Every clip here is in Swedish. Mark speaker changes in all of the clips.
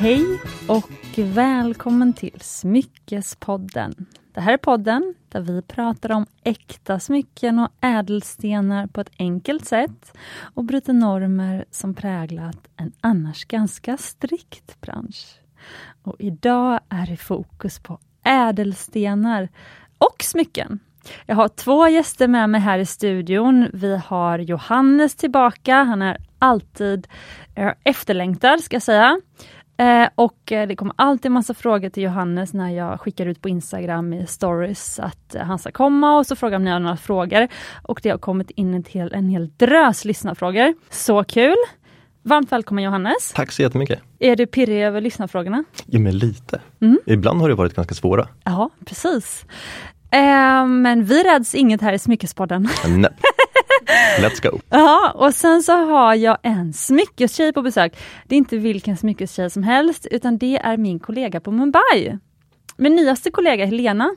Speaker 1: Hej och välkommen till Smyckespodden. Det här är podden där vi pratar om äkta smycken och ädelstenar på ett enkelt sätt och bryter normer som präglat en annars ganska strikt bransch. Och idag är det fokus på ädelstenar och smycken. Jag har två gäster med mig här i studion. Vi har Johannes tillbaka. Han är alltid eh, efterlängtad, ska jag säga. Eh, och eh, det kommer alltid massa frågor till Johannes när jag skickar ut på Instagram i stories att eh, han ska komma och så frågar om ni har några frågor. Och det har kommit in en hel, en hel drös lyssnarfrågor. Så kul! Varmt välkommen Johannes!
Speaker 2: Tack så jättemycket!
Speaker 1: Är du pirrig över lyssnarfrågorna?
Speaker 2: Ja men lite. Mm. Ibland har det varit ganska svåra.
Speaker 1: Ja, precis. Eh, men vi räds inget här i Smyckespodden.
Speaker 2: Nej. Let's go!
Speaker 1: Ja, och sen så har jag en smyckestjej på besök. Det är inte vilken smyckestjej som helst, utan det är min kollega på Mumbai. Min nyaste kollega Helena.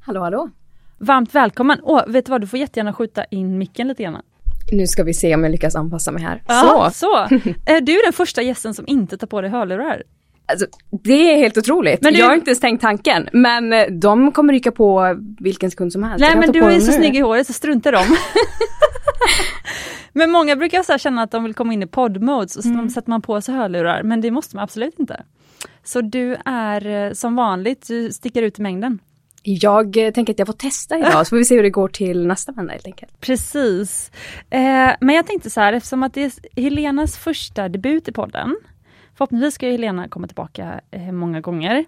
Speaker 3: Hallå hallå!
Speaker 1: Varmt välkommen! Och vet du vad, du får jättegärna skjuta in micken lite grann.
Speaker 3: Nu ska vi se om jag lyckas anpassa mig här.
Speaker 1: Ja, så! så. Du är den första gästen som inte tar på dig hörlurar.
Speaker 3: Alltså, det är helt otroligt. Men du... Jag har inte ens tänkt tanken. Men eh, de kommer rycka på vilken sekund som helst.
Speaker 1: Nej men du är så snygg i håret så strunta dem. men många brukar så känna att de vill komma in i poddmode så mm. sätter man på sig hörlurar. Men det måste man absolut inte. Så du är eh, som vanligt, du sticker ut i mängden.
Speaker 3: Jag eh, tänker att jag får testa idag så får vi se hur det går till nästa vända helt enkelt.
Speaker 1: Precis. Eh, men jag tänkte så här eftersom att det är Helenas första debut i podden Förhoppningsvis ska Helena komma tillbaka eh, många gånger.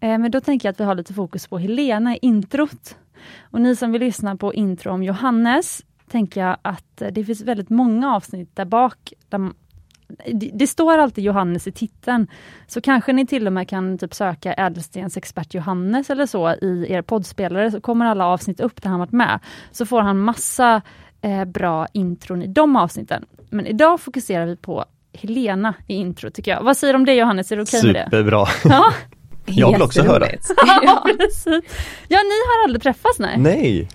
Speaker 1: Eh, men då tänker jag att vi har lite fokus på Helena i introt. Och ni som vill lyssna på intro om Johannes, tänker jag att eh, det finns väldigt många avsnitt där bak. Där det står alltid Johannes i titeln, så kanske ni till och med kan typ söka ädelstensexpert Johannes eller så i er poddspelare, så kommer alla avsnitt upp där han varit med. Så får han massa eh, bra intron i de avsnitten. Men idag fokuserar vi på Helena i intro tycker jag. Vad säger du om det Johannes, är det okej okay med det?
Speaker 2: Superbra! Ja. jag vill också höra.
Speaker 1: ja, ja, ni har aldrig träffats nej?
Speaker 2: Nej!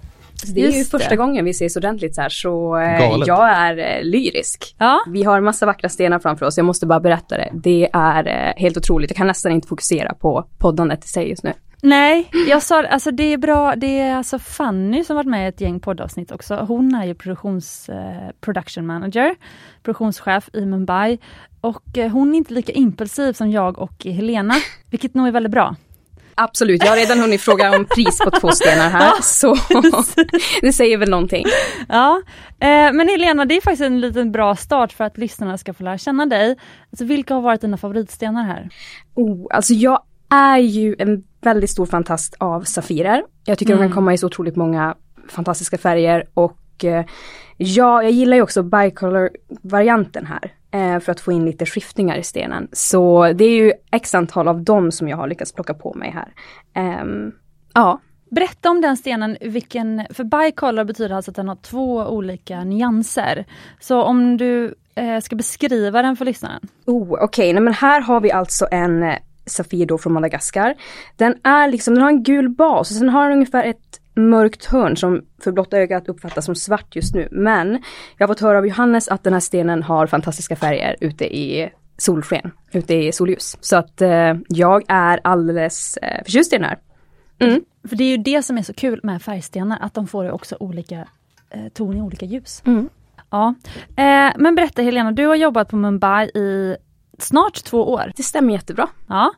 Speaker 3: Det är Just ju första det. gången vi ses ordentligt så här så eh, Galet. jag är eh, lyrisk. Ja. Vi har massa vackra stenar framför oss, jag måste bara berätta det. Det är eh, helt otroligt, jag kan nästan inte fokusera på poddandet i sig just nu.
Speaker 1: Nej, jag sa alltså det är bra, det är alltså Fanny som varit med i ett gäng poddavsnitt också. Hon är ju produktions, eh, production manager, produktionschef i Mumbai. Och eh, hon är inte lika impulsiv som jag och Helena, vilket nog är väldigt bra.
Speaker 3: Absolut, jag har redan hunnit fråga om pris på två stenar här, så det säger väl någonting.
Speaker 1: Ja, eh, men Helena, det är faktiskt en liten bra start för att lyssnarna ska få lära känna dig. Alltså, vilka har varit dina favoritstenar här?
Speaker 3: Oh, alltså jag är ju en väldigt stor fantast av Safirer. Jag tycker mm. de kan komma i så otroligt många fantastiska färger och eh, ja, jag gillar ju också bicolor-varianten här. Eh, för att få in lite skiftningar i stenen. Så det är ju x antal av dem som jag har lyckats plocka på mig här. Eh, ja.
Speaker 1: Berätta om den stenen, vilken, för bicolor betyder alltså att den har två olika nyanser. Så om du eh, ska beskriva den för lyssnaren.
Speaker 3: Oh, Okej, okay. men här har vi alltså en Safir då från Madagaskar. Den är liksom, den har en gul bas och sen har den ungefär ett mörkt hörn som för blotta ögat uppfattas som svart just nu. Men jag har fått höra av Johannes att den här stenen har fantastiska färger ute i solsken, ute i solljus. Så att eh, jag är alldeles eh, förtjust i den här.
Speaker 1: Mm. För det är ju det som är så kul med färgstenar, att de får också olika eh, ton i olika ljus. Mm. Ja. Eh, men berätta Helena, du har jobbat på Mumbai i snart två år.
Speaker 3: Det stämmer jättebra.
Speaker 1: Ja.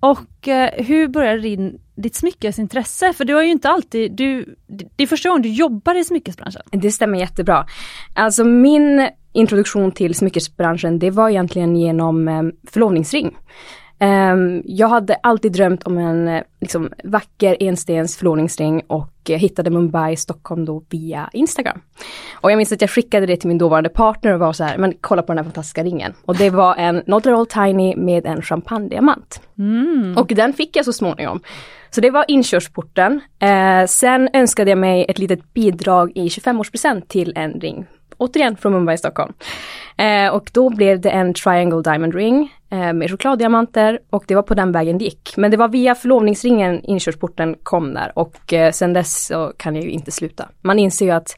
Speaker 1: Och eh, hur började din, ditt smyckesintresse? För du har ju inte alltid, du, det är första gången du jobbar i smyckesbranschen.
Speaker 3: Det stämmer jättebra. Alltså min introduktion till smyckesbranschen det var egentligen genom eh, förlovningsring. Um, jag hade alltid drömt om en eh, liksom, vacker enstens förlovningsring och uh, hittade Mumbai, Stockholm då via Instagram. Och jag minns att jag skickade det till min dåvarande partner och var så här, men kolla på den här fantastiska ringen. Och det var en Not at all tiny med en champagnediamant. Mm. Och den fick jag så småningom. Så det var inkörsporten. Uh, sen önskade jag mig ett litet bidrag i 25-årspresent till en ring återigen från Mumbai, Stockholm. Eh, och då blev det en Triangle Diamond Ring eh, med chokladdiamanter och det var på den vägen det gick. Men det var via förlovningsringen inkörsporten kom där och eh, sen dess så kan jag ju inte sluta. Man inser ju att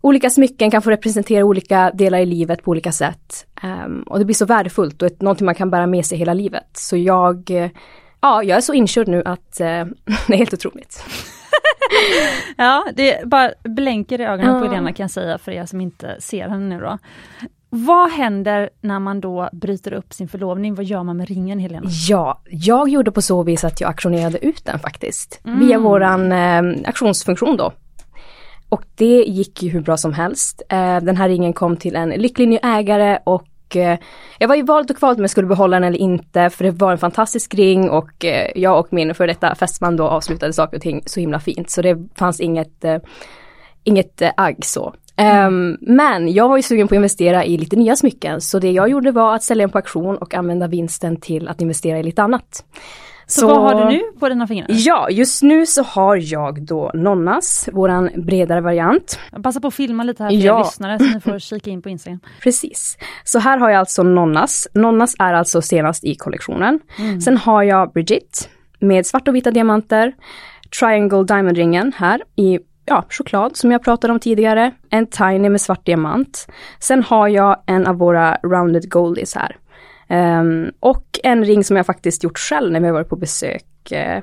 Speaker 3: olika smycken kan få representera olika delar i livet på olika sätt. Um, och det blir så värdefullt och ett, någonting man kan bära med sig hela livet. Så jag, uh, ja, jag är så inkörd nu att det är helt otroligt.
Speaker 1: ja, det bara blänker i ögonen ja. på Helena kan jag säga för er som inte ser henne nu då. Vad händer när man då bryter upp sin förlovning? Vad gör man med ringen Helena?
Speaker 3: Ja, jag gjorde på så vis att jag auktionerade ut den faktiskt. Mm. Via våran eh, auktionsfunktion då. Och det gick ju hur bra som helst. Eh, den här ringen kom till en lycklig ny ägare och eh, jag var ju valet och kvalet om jag skulle behålla den eller inte för det var en fantastisk ring och eh, jag och min för detta fästman då avslutade saker och ting så himla fint så det fanns inget, eh, inget eh, agg så. Um, men jag var ju sugen på att investera i lite nya smycken så det jag gjorde var att sälja den på auktion och använda vinsten till att investera i lite annat.
Speaker 1: Så, så, vad har du nu på dina fingrar?
Speaker 3: Ja, just nu så har jag då Nonnas, våran bredare variant.
Speaker 1: Passa på att filma lite här för ja. er lyssnare så ni får kika in på Instagram.
Speaker 3: Precis. Så här har jag alltså Nonnas. Nonnas är alltså senast i kollektionen. Mm. Sen har jag Brigitte med svarta och vita diamanter. Triangle Diamond-ringen här i ja, choklad som jag pratade om tidigare. En Tiny med svart diamant. Sen har jag en av våra Rounded Goldies här. Um, och en ring som jag faktiskt gjort själv när vi varit på besök uh,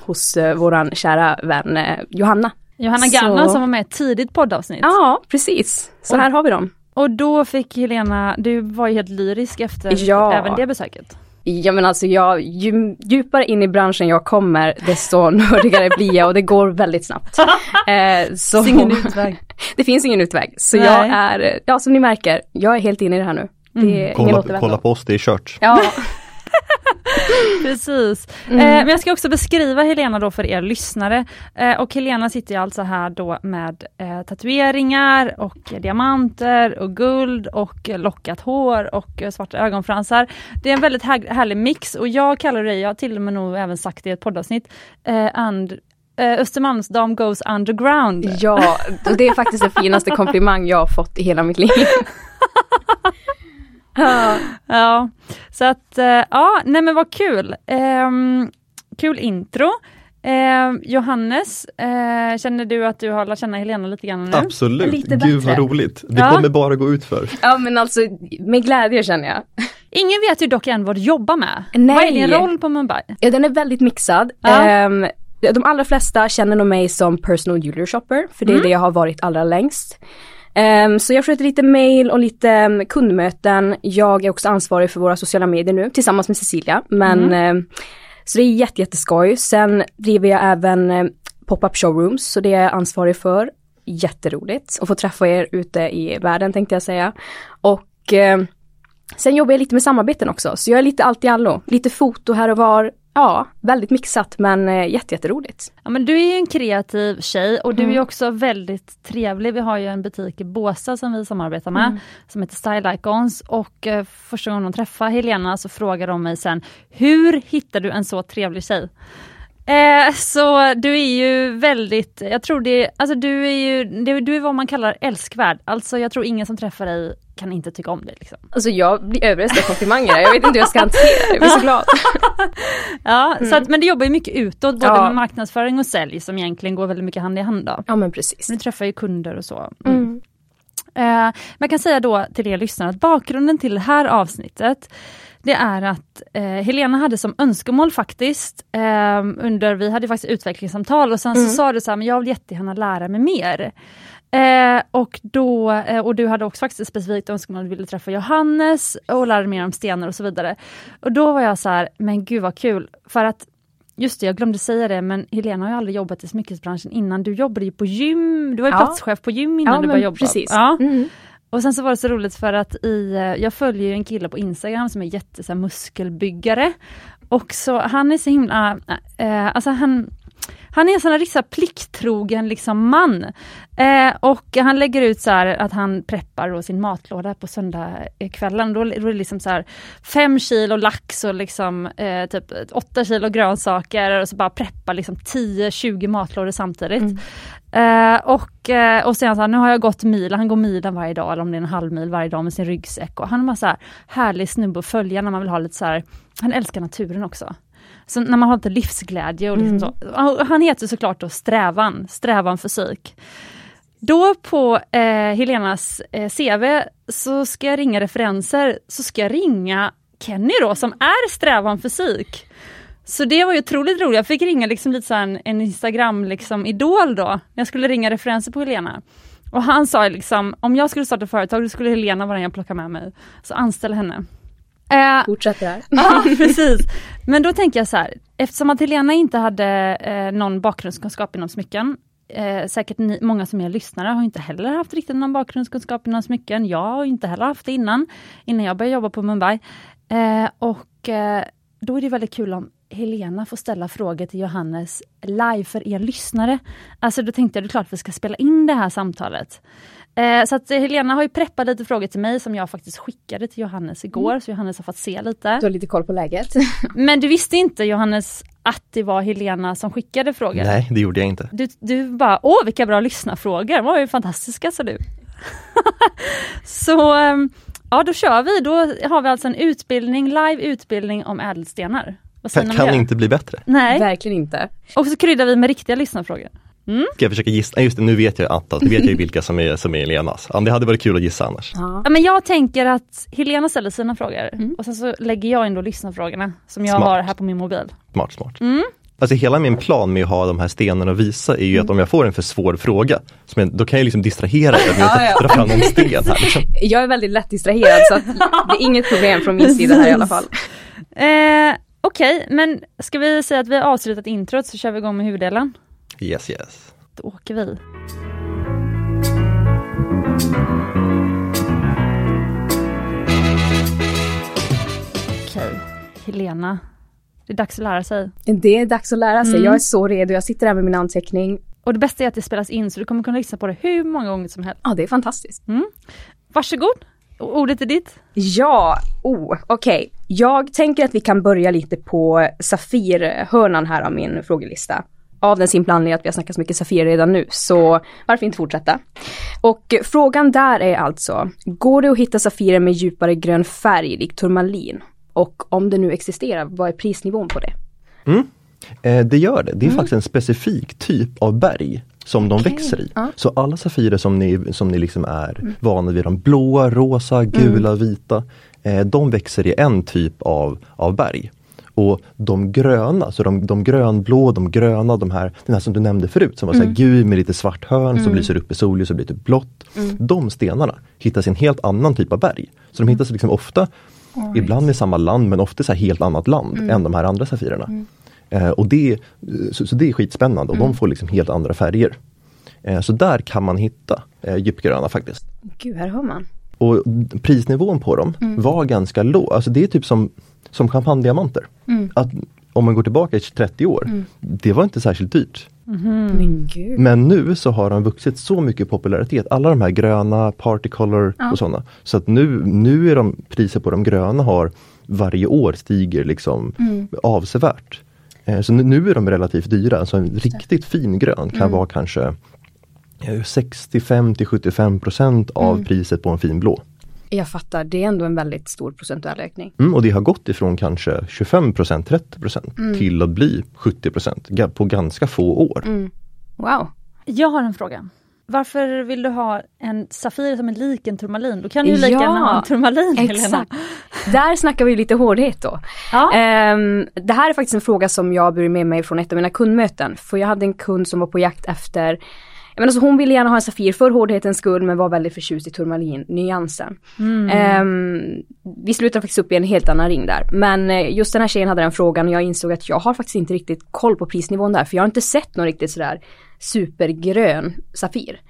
Speaker 3: hos uh, våran kära vän uh, Johanna.
Speaker 1: Johanna Ganna som var med i ett tidigt poddavsnitt.
Speaker 3: Ja, precis. Så och, här har vi dem.
Speaker 1: Och då fick Helena, du var ju helt lyrisk efter ja. även det besöket.
Speaker 3: Ja men alltså jag, ju djupare in i branschen jag kommer desto nördigare blir jag och det går väldigt snabbt.
Speaker 1: Eh, så, det ingen utväg.
Speaker 3: det finns ingen utväg. Så Nej. jag är, ja som ni märker, jag är helt inne i det här nu.
Speaker 2: Mm. Kolla, kolla på oss, det är kört.
Speaker 3: Ja.
Speaker 1: Precis. Mm. Eh, men jag ska också beskriva Helena då för er lyssnare. Eh, och Helena sitter ju alltså här då med eh, tatueringar och diamanter och guld och lockat hår och eh, svarta ögonfransar. Det är en väldigt här härlig mix och jag kallar dig, jag har till och med nog även sagt det i ett poddavsnitt, eh, and eh, Östermalmsdam goes underground.
Speaker 3: Ja, det är faktiskt den finaste komplimang jag har fått i hela mitt liv.
Speaker 1: ja. så att, eh, ja, nej men vad kul. Eh, kul intro. Eh, Johannes, eh, känner du att du har lärt känna Helena lite grann nu?
Speaker 2: Absolut, lite gud vad roligt. Det ja. kommer bara gå ut för.
Speaker 3: Ja men alltså med glädje känner jag.
Speaker 1: Ingen vet ju dock än vad du jobbar med.
Speaker 3: Nej.
Speaker 1: Vad är din roll på Mumbai?
Speaker 3: Ja den är väldigt mixad. Ja. Um, de allra flesta känner nog mig som personal jewelry shopper, för det är mm. det jag har varit allra längst. Um, så jag sköter lite mail och lite um, kundmöten. Jag är också ansvarig för våra sociala medier nu tillsammans med Cecilia. Men mm. um, så det är jätte, jätteskoj. Sen driver jag även pop-up showrooms så det är jag ansvarig för. Jätteroligt att få träffa er ute i världen tänkte jag säga. Och sen jobbar jag lite med samarbeten också så jag är lite allt i allo. Lite foto här och var, ja, väldigt mixat men eh, jätteroligt.
Speaker 1: Ja men du är ju en kreativ tjej och du mm. är också väldigt trevlig. Vi har ju en butik i Båstad som vi samarbetar med mm. som heter Style Icons och eh, första gången de träffade Helena så frågade de mig sen Hur hittar du en så trevlig tjej? Eh, så du är ju väldigt, jag tror det, alltså du är ju, du är vad man kallar älskvärd. Alltså jag tror ingen som träffar dig kan inte tycka om dig. Liksom.
Speaker 3: Alltså jag blir överöst av komplimanger, jag vet inte hur jag ska hantera det, jag blir så glad.
Speaker 1: ja, mm. så att, men du jobbar ju mycket utåt, både ja. med marknadsföring och sälj som egentligen går väldigt mycket hand i hand. Då.
Speaker 3: Ja men precis.
Speaker 1: Men du träffar ju kunder och så. Mm. Mm. Eh, man kan säga då till er lyssnare att bakgrunden till det här avsnittet det är att eh, Helena hade som önskemål faktiskt, eh, under, vi hade faktiskt utvecklingssamtal och sen mm. så sa du så här, men jag vill jättegärna lära mig mer. Eh, och, då, eh, och du hade också faktiskt ett specifikt önskemål, du ville träffa Johannes och lära dig mer om stenar och så vidare. Och då var jag så här, men gud vad kul, för att Just det, jag glömde säga det, men Helena har ju aldrig jobbat i smyckesbranschen innan. Du jobbade ju på gym, du var ju ja. platschef på gym innan
Speaker 3: ja,
Speaker 1: du började jobba.
Speaker 3: Precis. Ja. Mm.
Speaker 1: Och sen så var det så roligt för att i, eh, jag följer en kille på Instagram som är jätte så här, muskelbyggare. Och så han är så himla, äh, alltså han, han är en sån här riktigt plikttrogen liksom man. Eh, och han lägger ut så att han preppar sin matlåda på söndagskvällen. Eh, då, då är det liksom så här fem kilo lax och liksom eh, typ åtta kilo grönsaker och så bara preppar liksom 10-20 matlådor samtidigt. Mm. Eh, och, eh, och sen så här, nu har jag gått milen, han går milen varje dag eller om det är en halv mil varje dag med sin ryggsäck. Och han är bara så här härlig snubbe att följa när man vill ha lite så här, han älskar naturen också. Så när man har lite livsglädje och liksom mm. så. Han heter såklart då Strävan, Strävan fysik. Då på eh, Helenas eh, CV så ska jag ringa referenser, så ska jag ringa Kenny då som är Strävan fysik. Så det var ju otroligt roligt. Jag fick ringa liksom lite så en, en Instagram liksom idol då, när jag skulle ringa referenser på Helena. Och han sa liksom, om jag skulle starta företag, då skulle Helena vara den jag plockar med mig. Så anställ henne.
Speaker 3: Eh, Fortsätt där.
Speaker 1: ja, precis. Men då tänker jag så här, eftersom att Helena inte hade eh, någon bakgrundskunskap inom smycken, eh, säkert ni, många som är lyssnare har inte heller haft riktigt någon bakgrundskunskap inom smycken. Jag har inte heller haft det innan, innan jag började jobba på Mumbai. Eh, och eh, då är det väldigt kul om Helena får ställa frågor till Johannes live för er lyssnare. Alltså då tänkte jag, det är klart vi ska spela in det här samtalet. Eh, så att Helena har ju preppat lite frågor till mig som jag faktiskt skickade till Johannes igår, mm. så Johannes har fått se lite.
Speaker 3: Du har lite koll på läget.
Speaker 1: Men du visste inte Johannes att det var Helena som skickade frågor?
Speaker 2: Nej, det gjorde jag inte.
Speaker 1: Du, du bara, åh vilka bra lyssnarfrågor, de var ju fantastiska sa du. så ehm, ja, då kör vi. Då har vi alltså en utbildning, live utbildning om ädelstenar.
Speaker 2: Kan, kan inte bli bättre.
Speaker 3: Nej. Verkligen inte.
Speaker 1: Och så kryddar vi med riktiga lyssnarfrågor.
Speaker 2: Mm. Ska jag försöka gissa? Just det, nu vet jag antalet, vet jag vilka som är, som är Helenas. Ja, det hade varit kul att gissa annars.
Speaker 1: Ja. men jag tänker att Helena ställer sina frågor mm. och sen så lägger jag in då lyssnarfrågorna som jag smart. har här på min mobil.
Speaker 2: Smart, smart. Mm. Alltså hela min plan med att ha de här stenarna och visa är ju mm. att om jag får en för svår fråga, jag, då kan jag liksom distrahera er med att ja, ja. dra fram en sten här. Liksom.
Speaker 3: Jag är väldigt lätt distraherad så det är inget problem från min sida här i alla fall.
Speaker 1: Eh, Okej, okay, men ska vi säga att vi har avslutat introt så kör vi igång med huvuddelen?
Speaker 2: Yes, yes.
Speaker 1: Då åker vi. Okej, Helena. Det är dags att lära sig.
Speaker 3: Det är dags att lära sig. Mm. Jag är så redo. Jag sitter här med min anteckning.
Speaker 1: Och det bästa är att det spelas in så du kommer kunna lyssna på det hur många gånger som helst.
Speaker 3: Ja, det är fantastiskt.
Speaker 1: Mm. Varsågod. Ordet är ditt.
Speaker 3: Ja, oh, okej. Okay. Jag tänker att vi kan börja lite på Safir-hörnan här av min frågelista. Av den simpla anledningen att vi har snackat så mycket Safir redan nu, så varför inte fortsätta? Och frågan där är alltså, går det att hitta Safirer med djupare grön färg likt turmalin? Och om det nu existerar, vad är prisnivån på det?
Speaker 2: Mm. Eh, det gör det. Det är mm. faktiskt en specifik typ av berg som de växer i. Ja. Så alla Safirer som ni, som ni liksom är mm. vana vid, de blåa, rosa, gula, mm. vita, eh, de växer i en typ av, av berg. Och de gröna, så de, de grönblå, de gröna, de här, den här som du nämnde förut som var mm. så gul med lite svart hörn mm. som lyser upp i solljus och blir typ blått. Mm. De stenarna hittas i en helt annan typ av berg. Så de mm. hittas liksom ofta, right. ibland i samma land men ofta i ett helt annat land mm. än de här andra Safirerna. Mm. Eh, och det, så, så, det är skitspännande och mm. de får liksom helt andra färger. Eh, så där kan man hitta eh, djupgröna faktiskt.
Speaker 3: Gud, här hör man.
Speaker 2: Och prisnivån på dem mm. var ganska låg. Alltså det är typ som, som champagnediamanter. Mm. Att, om man går tillbaka 30 år, mm. det var inte särskilt dyrt.
Speaker 3: Mm.
Speaker 2: Men nu så har de vuxit så mycket popularitet, alla de här gröna, partycolor ja. och sådana. Så att nu, nu är de priser på de gröna har varje år stiger liksom mm. avsevärt. Eh, så nu är de relativt dyra, så en riktigt fin grön kan mm. vara kanske 65 till 75 procent av mm. priset på en fin blå.
Speaker 3: Jag fattar, det är ändå en väldigt stor procentuell ökning.
Speaker 2: Mm, och det har gått ifrån kanske 25% 30 mm. till att bli 70% på ganska få år. Mm.
Speaker 3: Wow.
Speaker 1: Jag har en fråga. Varför vill du ha en Safir som är lik en turmalin? Då kan du ju lika gärna ha en turmalin
Speaker 3: exakt. Helena. Där snackar vi lite hårdhet då. Ja. Um, det här är faktiskt en fråga som jag burit med mig från ett av mina kundmöten. För jag hade en kund som var på jakt efter men alltså hon ville gärna ha en Safir för hårdhetens skull men var väldigt förtjust i turmalin-nyansen. Mm. Um, vi slutade faktiskt upp i en helt annan ring där. Men eh, just den här tjejen hade den frågan och jag insåg att jag har faktiskt inte riktigt koll på prisnivån där för jag har inte sett någon riktigt sådär supergrön Safir.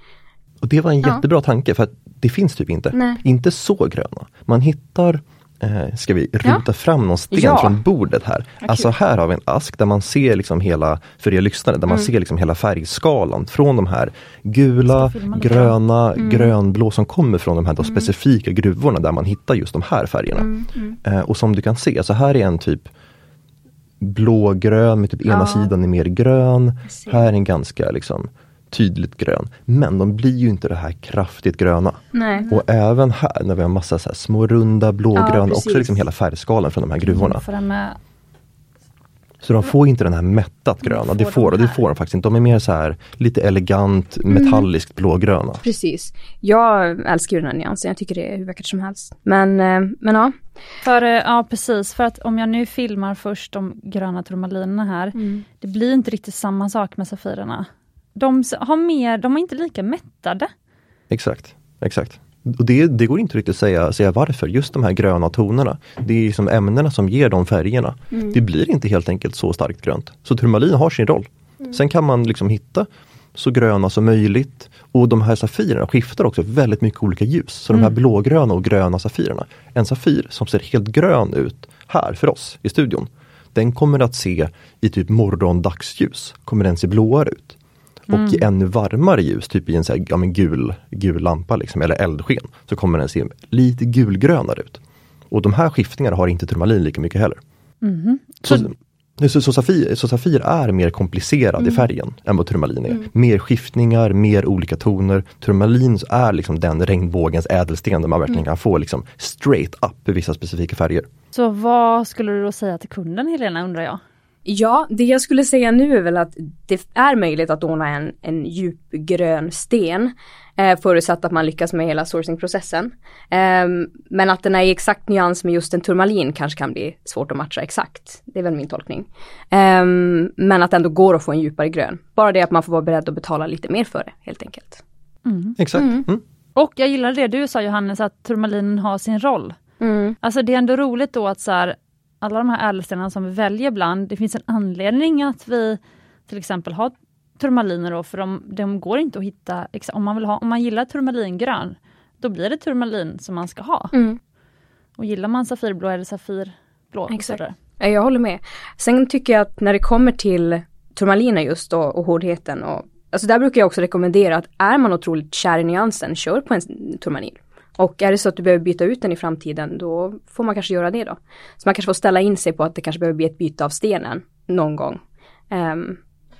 Speaker 2: Och det var en ja. jättebra tanke för att det finns typ inte. Nej. Inte så gröna. Man hittar Eh, ska vi ruta ja. fram någon sten ja. från bordet här? Okay. Alltså här har vi en ask där man ser liksom hela, för er lyssnare, där man mm. ser liksom hela färgskalan från de här gula, gröna, mm. grönblå som kommer från de här mm. specifika gruvorna där man hittar just de här färgerna. Mm, mm. Eh, och som du kan se, alltså här är en typ blågrön med typ ena sidan är mer grön. Här är en ganska liksom tydligt grön. Men de blir ju inte det här kraftigt gröna.
Speaker 3: Nej.
Speaker 2: Och även här när vi har massa så små runda blågröna, ja, också liksom hela färgskalan från de här gruvorna.
Speaker 1: Mm,
Speaker 2: Så de får inte den här mättat gröna,
Speaker 1: får
Speaker 2: det får,
Speaker 1: de
Speaker 2: det får de faktiskt inte. De är mer så här lite elegant metalliskt blågröna.
Speaker 3: Precis. Jag älskar ju den här nyansen, jag tycker det är hur vackert som helst. Men, eh, men ja.
Speaker 1: För, eh, ja precis, för att om jag nu filmar först de gröna turmalinerna här, det blir inte riktigt samma sak med safirerna. De har mer, de är inte lika mättade.
Speaker 2: Exakt, exakt. Och det, det går inte riktigt att säga, säga varför, just de här gröna tonerna. Det är liksom ämnena som ger de färgerna. Det blir inte helt enkelt så starkt grönt. Så turmalin har sin roll. Sen kan man liksom hitta så gröna som möjligt. Och de här safirerna skiftar också väldigt mycket olika ljus. Så de här blågröna och gröna safirerna. En safir som ser helt grön ut här för oss i studion. Den kommer att se i typ morgondagsljus, kommer den se blåare ut. Och i ännu varmare ljus, typ i en så här, ja, gul, gul lampa liksom, eller eldsken, så kommer den se lite gulgrönare ut. Och de här skiftningarna har inte turmalin lika mycket heller. Så, så, så, safir, så Safir är mer komplicerad i färgen än vad turmalin är. Mer skiftningar, mer olika toner. Turmalin är liksom den regnbågens ädelsten där man verkligen kan få liksom straight up i vissa specifika färger.
Speaker 1: Så vad skulle du då säga till kunden Helena undrar jag?
Speaker 3: Ja, det jag skulle säga nu är väl att det är möjligt att ordna en, en djupgrön sten. Eh, förutsatt att man lyckas med hela sourcingprocessen. Ehm, men att den är i exakt nyans med just en turmalin kanske kan bli svårt att matcha exakt. Det är väl min tolkning. Ehm, men att det ändå går att få en djupare grön. Bara det att man får vara beredd att betala lite mer för det helt enkelt.
Speaker 2: Exakt. Mm.
Speaker 1: Och jag gillar det du sa Johannes, att turmalinen har sin roll. Alltså det är ändå roligt då att så här, alla de här ädelstenarna som vi väljer bland, det finns en anledning att vi till exempel har turmaliner då, för de, de går inte att hitta, om man, vill ha, om man gillar turmalingrön, då blir det turmalin som man ska ha. Och gillar man safirblå är det safirblå.
Speaker 3: Exakt. Jag håller med. Sen tycker jag att när det kommer till turmaliner just och, och hårdheten och Alltså där brukar jag också rekommendera att är man otroligt kär i nyansen, kör på en turmalin. Och är det så att du behöver byta ut den i framtiden, då får man kanske göra det då. Så man kanske får ställa in sig på att det kanske behöver bli ett byte av stenen någon gång. Ehm,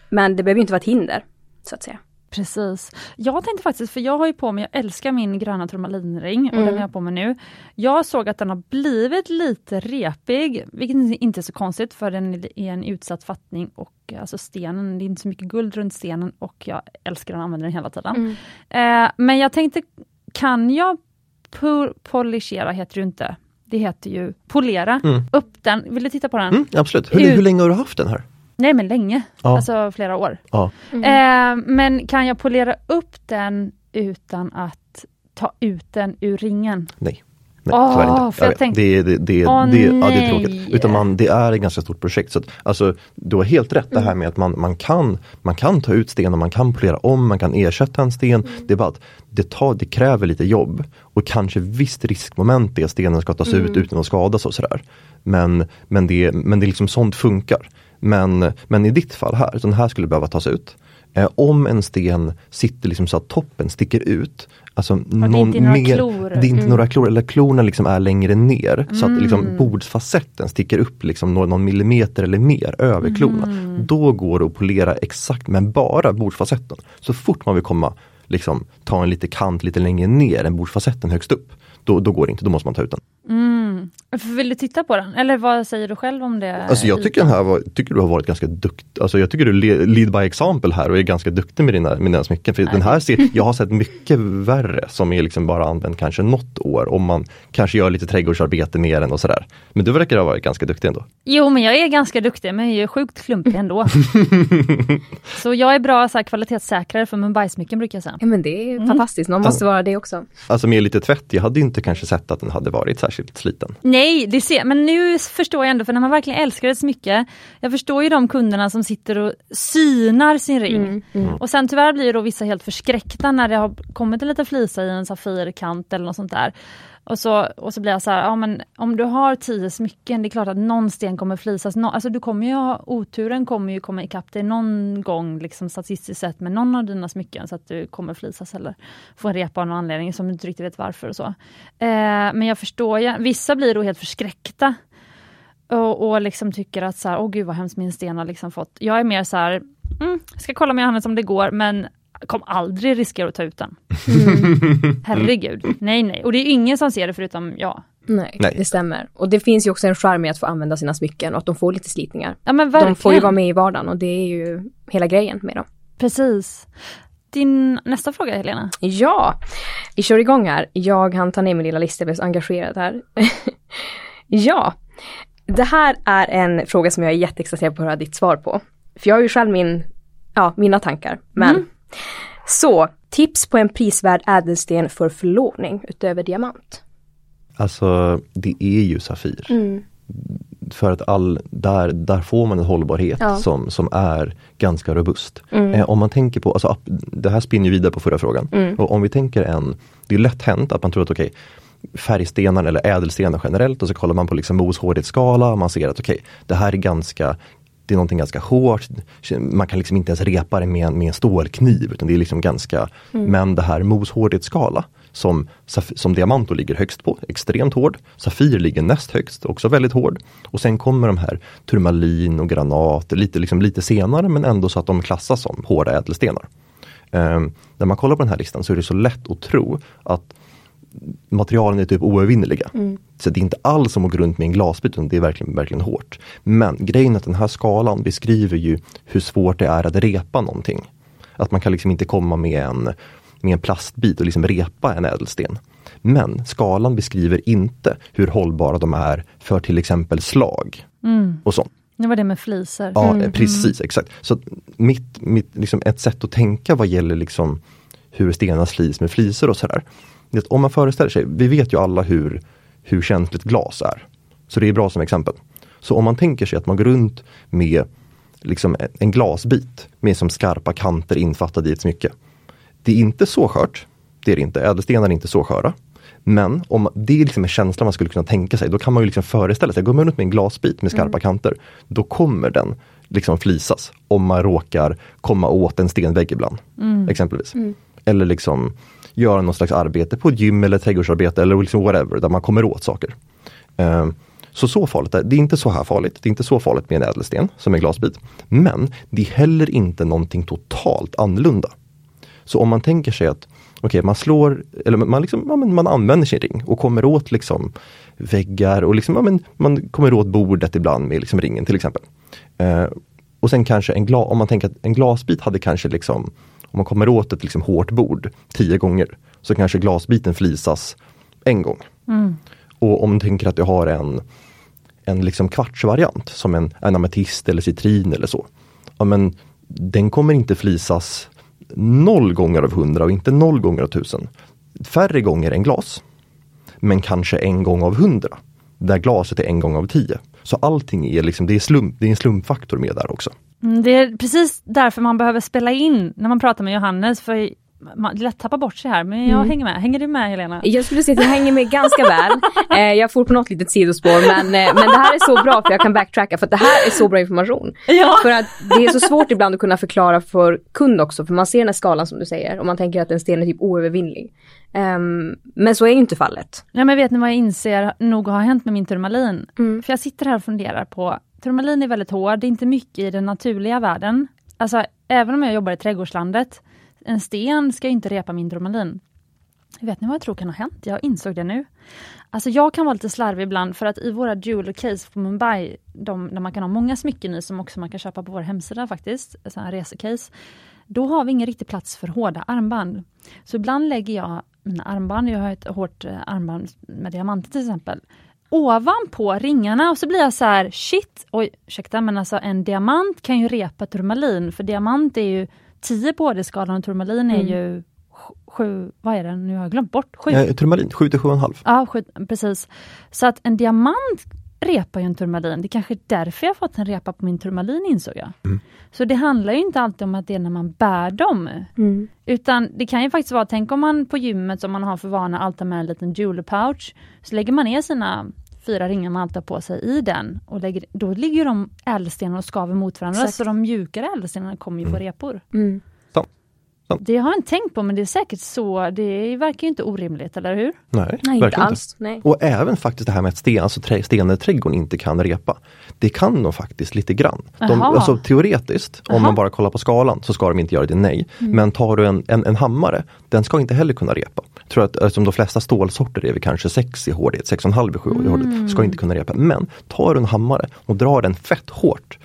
Speaker 3: men det behöver inte vara ett hinder, så att säga.
Speaker 1: Precis. Jag tänkte faktiskt, för jag har ju på mig, jag älskar min gröna turmalinring och den har jag på mig nu. Jag såg att den har blivit lite repig, vilket inte är så konstigt för den är i en utsatt fattning och alltså stenen, det är inte så mycket guld runt stenen och jag älskar den och använder den hela tiden. Eh, men jag tänkte, kan jag pu- polishera, heter det ju inte, det heter ju polera upp den. Vill du titta på den?
Speaker 2: Mm, absolut. Hur, hur länge har du haft den här?
Speaker 1: Nej men länge,
Speaker 2: Ja.
Speaker 1: alltså flera år.
Speaker 2: Ja.
Speaker 1: Eh, men kan jag polera upp den utan att ta ut den ur ringen?
Speaker 2: Nej. Nej, är det inte. det, det, det,
Speaker 1: Åh,
Speaker 2: det, ja, det är tråkigt. Utan man, det är ett ganska stort projekt. Så att, alltså, du har helt rätt det här med att man, man, kan, man kan ta ut stenen, man kan polera om, man kan ersätta en sten. Det är bara att det, tar, det kräver lite jobb och kanske visst riskmoment att stenen ska tas ut utan att skadas och sådär. Men, men, det, men det är liksom sånt funkar. Men, men i ditt fall här, den här skulle behöva tas ut. Eh, om en sten sitter liksom så att toppen sticker ut. Alltså
Speaker 1: det är inte några klor.
Speaker 2: Det är inte några klor, eller klorna liksom är längre ner. Så att liksom bordsfacetten sticker upp liksom någon, någon millimeter eller mer över klorna. Då går det att polera exakt, men bara bordsfacetten. Så fort man vill komma, liksom ta en lite kant lite längre ner än bordsfacetten högst upp. Då, då går det inte, då måste man ta ut den.
Speaker 1: Vill du titta på den? Eller vad säger du själv om det?
Speaker 2: Alltså jag tycker, den här var, tycker du har varit ganska duktig. Alltså jag tycker du le- lead by example här och är ganska duktig med dina, med dina smycken. För den här ser, jag har sett mycket värre som är liksom bara använt kanske något år om man kanske gör lite trädgårdsarbete med den och sådär. Men du verkar ha varit ganska duktig ändå.
Speaker 1: Jo men jag är ganska duktig men jag är sjukt klumpig ändå. så jag är bra så här, kvalitetssäkrare för Mumbai-smycken brukar jag säga.
Speaker 3: Ja men det är fantastiskt, någon måste vara det också.
Speaker 2: Alltså med lite tvätt, jag hade inte kanske sett att den hade varit särskilt sliten.
Speaker 1: Nej, det ser, men nu förstår jag ändå, för när man verkligen älskar ett smycke, jag förstår ju de kunderna som sitter och synar sin ring. Och sen tyvärr blir då vissa helt förskräckta när det har kommit en liten flisa i en safirkant eller något sånt där. Och så, och så blir jag så här, ja men om du har tio smycken, det är klart att någon sten kommer flisas. No, alltså du kommer ju ha, oturen kommer ju komma ikapp dig någon gång liksom statistiskt sett med någon av dina smycken så att du kommer flisas eller få en repa av någon anledning som du inte riktigt vet varför och så. Eh, men jag förstår ju, vissa blir då helt förskräckta och, och liksom tycker att så här, åh gud vad hemskt min sten har liksom fått. Jag är mer så här, mm, ska kolla med Johannes om det går men kom aldrig riskera att ta ut den. Herregud, nej nej. Och det är ingen som ser det förutom jag.
Speaker 3: Nej,
Speaker 2: Nej.
Speaker 3: det stämmer. Och det finns ju också en charm i att få använda sina smycken och att de får lite slitningar.
Speaker 1: Ja men
Speaker 3: De får ju
Speaker 1: verkligen.
Speaker 3: vara med i vardagen och det är ju hela grejen med dem.
Speaker 1: Precis. Din nästa fråga Helena.
Speaker 3: Ja, vi kör igång här. Jag hann ta ner min lilla lista, jag blev så engagerad här. ja, det här är en fråga som jag är jätteexalterad på att höra ditt svar på. För jag har ju själv min, ja, mina tankar. Men, så, tips på en prisvärd ädelsten för förlovning utöver diamant.
Speaker 2: Alltså det är ju Safir. För att all, där, där får man en hållbarhet
Speaker 3: Ja.
Speaker 2: som, som är ganska robust. Eh, om man tänker på, alltså, det här spinner vidare på förra frågan. Och om vi tänker en, det är lätt hänt att man tror att okej färgstenar eller ädelstenar generellt och så kollar man på liksom moshårdhetsskala och man ser att okej det här är ganska det är någonting ganska hårt. Man kan liksom inte ens repa det med en, med en stålkniv utan det är liksom ganska Men det här moshårdhetsskala som, saf- som diamant då ligger högst på, extremt hård. Safir ligger näst högst, också väldigt hård. Och sen kommer de här turmalin och granat lite, liksom, lite senare men ändå så att de klassas som hårda ädelstenar. Ehm, när man kollar på den här listan så är det så lätt att tro att materialen är typ oövervinnerliga. Så det är inte alls som att gå runt med en glasbit, utan det är verkligen, verkligen hårt. Men grejen är att den här skalan beskriver ju hur svårt det är att repa någonting. Att man kan liksom inte komma med en, med en plastbit och liksom repa en ädelsten. Men skalan beskriver inte hur hållbara de är för till exempel slag. Och sånt.
Speaker 1: Det var det med fliser.
Speaker 2: Ja, eh, precis, exakt. Så mitt, mitt, liksom ett sätt att tänka vad gäller liksom hur stenar slits med flisor och sådär. Det Om man föreställer sig, vi vet ju alla hur, hur känsligt glas är. Så det är bra som exempel. Så om man tänker sig att man går runt med liksom en- glasbit med som skarpa kanter infattade i ett smycke. Det är inte så skört. Det är det inte. Ädelstenar är inte så sköra. Men om det är liksom en känsla man skulle kunna tänka sig, då kan man ju liksom föreställa sig, går man runt med en glasbit med skarpa kanter, då kommer den liksom flisas om man råkar komma åt en stenvägg ibland. Exempelvis. Eller liksom göra någon slags arbete på ett gym eller trädgårdsarbete eller liksom whatever, där man kommer åt saker. Ehm, så så farligt är det. är inte så här farligt. Det är inte så farligt med en ädelsten som en glasbit. Men det är heller inte någonting totalt annorlunda. Så om man tänker sig att okay, man slår, eller man, liksom, ja, men man använder sin ring och kommer åt liksom väggar och liksom, ja, men man kommer åt bordet ibland med liksom ringen till exempel. Eh, och sen kanske en glas, om man tänker att en glasbit hade kanske liksom, om man kommer åt ett liksom hårt bord tio gånger, så kanske glasbiten flisas en gång. Och om man tänker att du har en, en liksom kvartsvariant som en, en ametist eller citrin eller så. Ja, men den kommer inte flisas noll gånger av hundra och inte noll gånger av tusen. Färre gånger än glas. Men kanske en gång av hundra. Där glaset är en gång av tio. Så allting är liksom, det är, slump, det är en slumpfaktor med där också.
Speaker 1: Mm, Det är precis därför man behöver spela in när man pratar med Johannes. För man lätt tappar bort sig här, men jag hänger med. Hänger du med Helena?
Speaker 3: Jag skulle säga att jag hänger med ganska väl. Eh, jag får på något litet sidospår men, eh, men det här är så bra för jag kan backtracka för att det här är så bra information.
Speaker 1: Ja.
Speaker 3: För att det är så svårt ibland att kunna förklara för kund också för man ser den här skalan som du säger och man tänker att en sten är typ oövervinnlig. Ehm, men så är ju inte fallet.
Speaker 1: Ja, men vet ni vad jag inser nog har hänt med min turmalin? För jag sitter här och funderar på, turmalin är väldigt hård, det är inte mycket i den naturliga världen. Alltså även om jag jobbar i trädgårdslandet, en sten ska inte repa min turmalin. Vet ni vad jag tror kan ha hänt? Jag insåg det nu. Alltså jag kan vara lite slarvig ibland för att i våra jewel case på Mumbai, de, där man kan ha många smycken i som också man kan köpa på vår hemsida faktiskt, sådana här resecase. Då har vi ingen riktig plats för hårda armband. Så ibland lägger jag mina armband, jag har ett hårt eh, armband med diamanter till exempel, ovanpå ringarna och så blir jag så här, shit, oj, ursäkta men alltså en diamant kan ju repa turmalin för diamant är ju 10 på HD-skalan och turmalin är ju sj- sju, vad är det, nu har jag glömt bort, sju.
Speaker 2: Eh, turmalin, 7 till 7,5.
Speaker 1: Ja, sju, precis. Så att en diamant repar ju en turmalin. Det är kanske är därför jag fått en repa på min turmalin insåg jag. Så det handlar ju inte alltid om att det är när man bär dem. Utan det kan ju faktiskt vara, tänk om man på gymmet som man har för vana alltid med en liten jewelry pouch. Så lägger man ner sina fyra ringar man alltid på sig i den. Och lägger, då ligger de ädelstenarna och skaver mot varandra.
Speaker 3: Exakt.
Speaker 1: Så de mjukare ädelstenarna kommer ju på repor.
Speaker 3: Mm.
Speaker 1: Det har jag inte tänkt på men det är säkert så. Det verkar ju inte orimligt, eller hur?
Speaker 2: Nej,
Speaker 3: Nej, inte alls. Nej.
Speaker 2: Och även faktiskt det här med att sten, alltså trä, stenar i trädgården inte kan repa. Det kan de faktiskt lite grann. De, alltså, teoretiskt, om
Speaker 1: Jaha.
Speaker 2: man bara kollar på skalan, så ska de inte göra det, nej. Men tar du en, en, en hammare, den ska inte heller kunna repa. tror att alltså, de flesta stålsorter är vi kanske 6 i hårdhet, 6,5 i hårdhet, mm. ska inte kunna repa. Men tar du en hammare och drar den fett hårt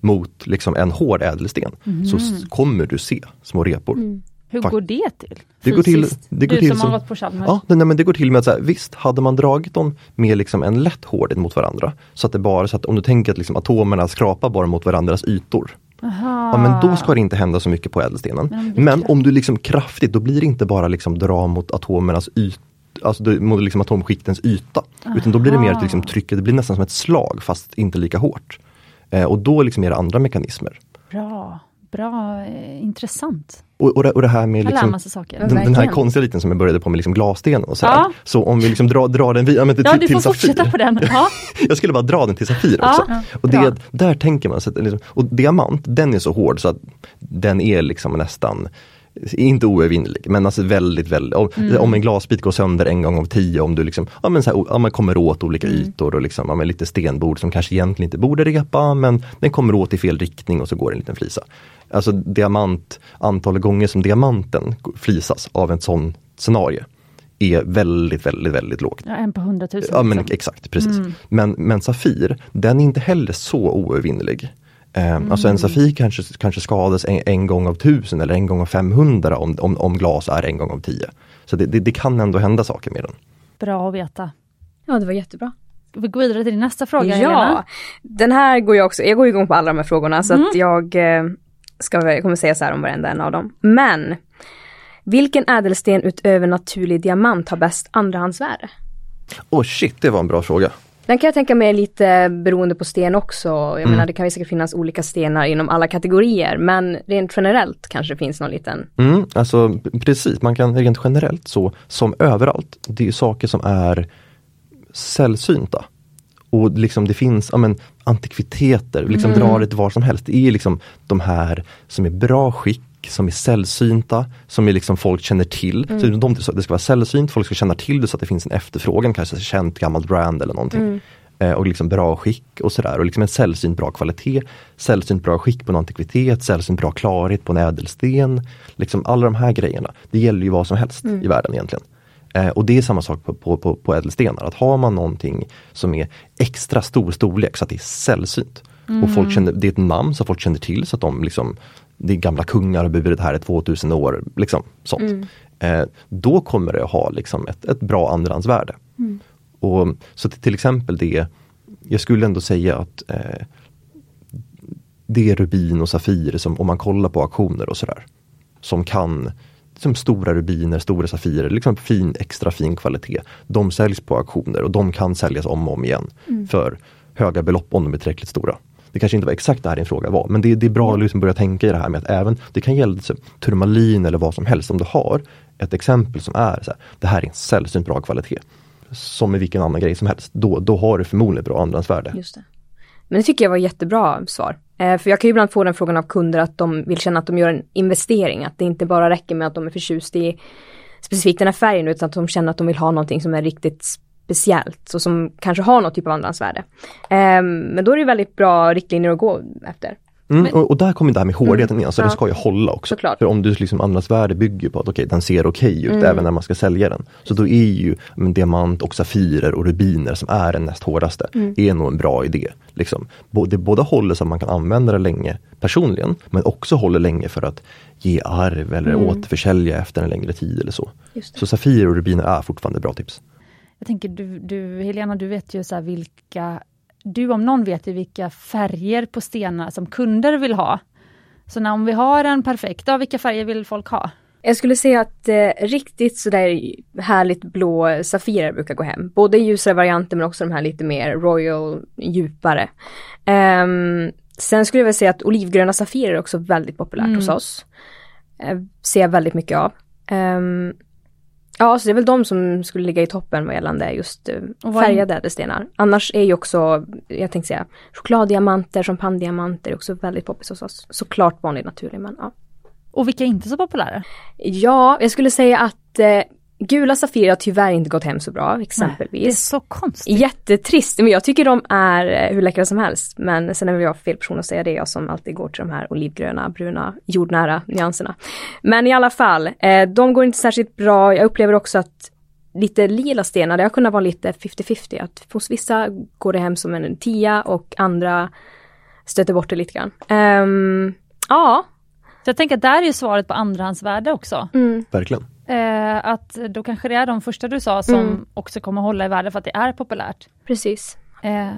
Speaker 2: mot liksom en hård ädelsten mm. så kommer du se små repor. Mm.
Speaker 1: Hur går det till?
Speaker 2: Det går till, det går
Speaker 1: du
Speaker 2: till
Speaker 1: som,
Speaker 2: som
Speaker 1: har gått på Chalmers.
Speaker 2: Ja, nej, men det går till med att så här, visst, hade man dragit dem med liksom en lätt hårdhet mot varandra, så att det bara, så att om du tänker att liksom atomerna skrapar bara mot varandras ytor. Ja, men då ska det inte hända så mycket på ädelstenen. Men, men om du liksom kraftigt, då blir det inte bara liksom dra mot atomernas yta alltså mot liksom atomskiktens yta. Aha. Utan då blir det mer liksom trycket, det blir nästan som ett slag fast inte lika hårt. Eh, och då liksom är det andra mekanismer.
Speaker 1: Bra, bra, eh, intressant.
Speaker 2: Och, och, det, och det här med liksom. Den, den, här konstiga liten som jag började på med liksom glasstenen och så. Ja. Så om vi liksom drar, drar den via, men till,
Speaker 1: ja, du får
Speaker 2: Safir.
Speaker 1: fortsätta på den. Ja.
Speaker 2: jag skulle bara dra den till Safir
Speaker 1: ja.
Speaker 2: också. Och det, där tänker man, så att, liksom, och diamant den är så hård så att den är liksom nästan inte oövervinnelig, men alltså väldigt, väldigt, om, mm. om en glasbit går sönder en gång av tio, om du liksom, ja men så här, ja, man kommer åt olika mm. ytor och liksom, ja, men lite stenbord som kanske egentligen inte borde repa, men den kommer åt i fel riktning och så går en liten flisa. Alltså diamant, antalet gånger som diamanten flisas av en sån scenario är väldigt, väldigt, väldigt lågt.
Speaker 1: Ja, en på hundratusen.
Speaker 2: Ja men liksom. exakt, precis. Mm. Men, men Safir, den är inte heller så oövervinnelig. Mm. Alltså en Safir kanske, kanske skadas en, en, gång av tusen eller en gång av 500 om, om, om glas är en gång av tio. Så det, det, det, kan ändå hända saker med den.
Speaker 1: Bra att veta.
Speaker 3: Ja, det var jättebra.
Speaker 1: Vi går vidare till din nästa fråga
Speaker 3: Ja,
Speaker 1: Helena.
Speaker 3: den här går jag också, jag går igång på alla de här frågorna så mm. att jag eh, ska, jag kommer säga så här om varenda en av dem. Men vilken ädelsten utöver naturlig diamant har bäst andrahandsvärde?
Speaker 2: Åh oh shit, det var en bra fråga.
Speaker 3: Den kan jag tänka mig lite beroende på sten också. Jag mm. menar det kan ju säkert finnas olika stenar inom alla kategorier men rent generellt kanske det finns någon liten.
Speaker 2: Mm, alltså precis, man kan rent generellt så som överallt. Det är saker som är sällsynta. Och liksom det finns ja, men, antikviteter, liksom mm. dra det var som helst. Det är liksom de här som är bra skick som är sällsynta, som är liksom folk känner till. Mm. Så de, det ska vara sällsynt, folk ska känna till det så att det finns en efterfrågan, kanske ett känt gammalt brand eller någonting. Mm. Eh, och liksom bra skick och sådär. Och liksom en sällsynt bra kvalitet, sällsynt bra skick på en antikvitet, sällsynt bra klarhet på en ädelsten. Liksom alla de här grejerna. Det gäller ju vad som helst mm. i världen egentligen. Eh, och det är samma sak på, på, på, på ädelstenar, att har man någonting som är extra stor storlek så att det är sällsynt. Mm. Och folk mm. känner, det är ett namn så folk känner till så att de liksom det är gamla kungar och burit här i 2000 år. Liksom, sånt. Mm. Eh, då kommer det att ha liksom, ett, ett bra andrahandsvärde. Mm. Och, så till exempel det, jag skulle ändå säga att eh, det är rubin och safir som om man kollar på auktioner och sådär. Som kan, som stora rubiner, stora safirer, liksom fin, extra fin kvalitet. De säljs på auktioner och de kan säljas om och om igen mm. för höga belopp om de är tillräckligt stora. Det kanske inte var exakt det här din fråga var, men det, det är bra att liksom börja tänka i det här med att även, det kan gälla liksom, turmalin eller vad som helst, om du har ett exempel som är så här, det här är en sällsynt bra kvalitet. Som med vilken annan grej som helst, då, då har du förmodligen bra andrahandsvärde.
Speaker 3: Just det. Men det tycker jag var jättebra svar. Eh, för jag kan ju ibland få den frågan av kunder att de vill känna att de gör en investering, att det inte bara räcker med att de är förtjust i specifikt den här färgen utan att de känner att de vill ha någonting som är riktigt speciellt och som kanske har något typ av andrahandsvärde. Um, men då är det väldigt bra riktlinjer att gå efter.
Speaker 2: Mm, men, och, och, där kommer det här med hårdheten mm, in, alltså ja, det ska ju hålla också.
Speaker 3: Såklart.
Speaker 2: För om du liksom andrahandsvärde bygger på att okay, den ser okej okay ut mm. även när man ska sälja den. Så då är ju men, diamant och safirer och rubiner som är den näst hårdaste, mm. är nog en bra idé. Liksom. Det både håller så att man kan använda det länge personligen, men också håller länge för att ge arv eller mm. återförsälja efter en längre tid eller så. Så safirer och rubiner är fortfarande bra tips.
Speaker 1: Jag tänker du, du Helena, du vet ju så vilka, du om någon vet ju vilka färger på stenar som kunder vill ha. Så när, om vi har en perfekt, ja, vilka färger vill folk ha?
Speaker 3: Jag skulle säga att eh, riktigt sådär härligt blå safirer brukar gå hem. Både ljusare varianter men också de här lite mer royal, djupare. Um, sen skulle jag vilja säga att olivgröna safirer är också väldigt populärt mm. hos oss. Uh, ser jag väldigt mycket av. Um, Ja, så det är väl de som skulle ligga i toppen vad gällande just uh, färgade ädelstenar. Annars är ju också, jag tänkte säga, chokladdiamanter, champagnediamanter är också väldigt poppis hos oss. Såklart vanlig naturlig men ja.
Speaker 1: Och vilka är inte så populära?
Speaker 3: Ja, jag skulle säga att eh, Gula Safirer har tyvärr inte gått hem så bra exempelvis.
Speaker 1: Nej, det är så konstigt.
Speaker 3: Jättetrist, men jag tycker de är eh, hur läckra som helst. Men sen är väl jag fel person att säga det, jag som alltid går till de här olivgröna, bruna, jordnära nyanserna. Men i alla fall, eh, de går inte särskilt bra. Jag upplever också att lite lila stenar, det har kunnat vara lite 50-50. Att hos vissa går det hem som en tia och andra stöter bort det lite grann. Um, ja.
Speaker 1: Så jag tänker att där är ju svaret på andrahandsvärde också.
Speaker 3: Mm.
Speaker 2: Verkligen.
Speaker 1: Eh, att då kanske det är de första du sa som
Speaker 3: Mm.
Speaker 1: också kommer hålla i värde för att det är populärt.
Speaker 3: Precis.
Speaker 1: Eh,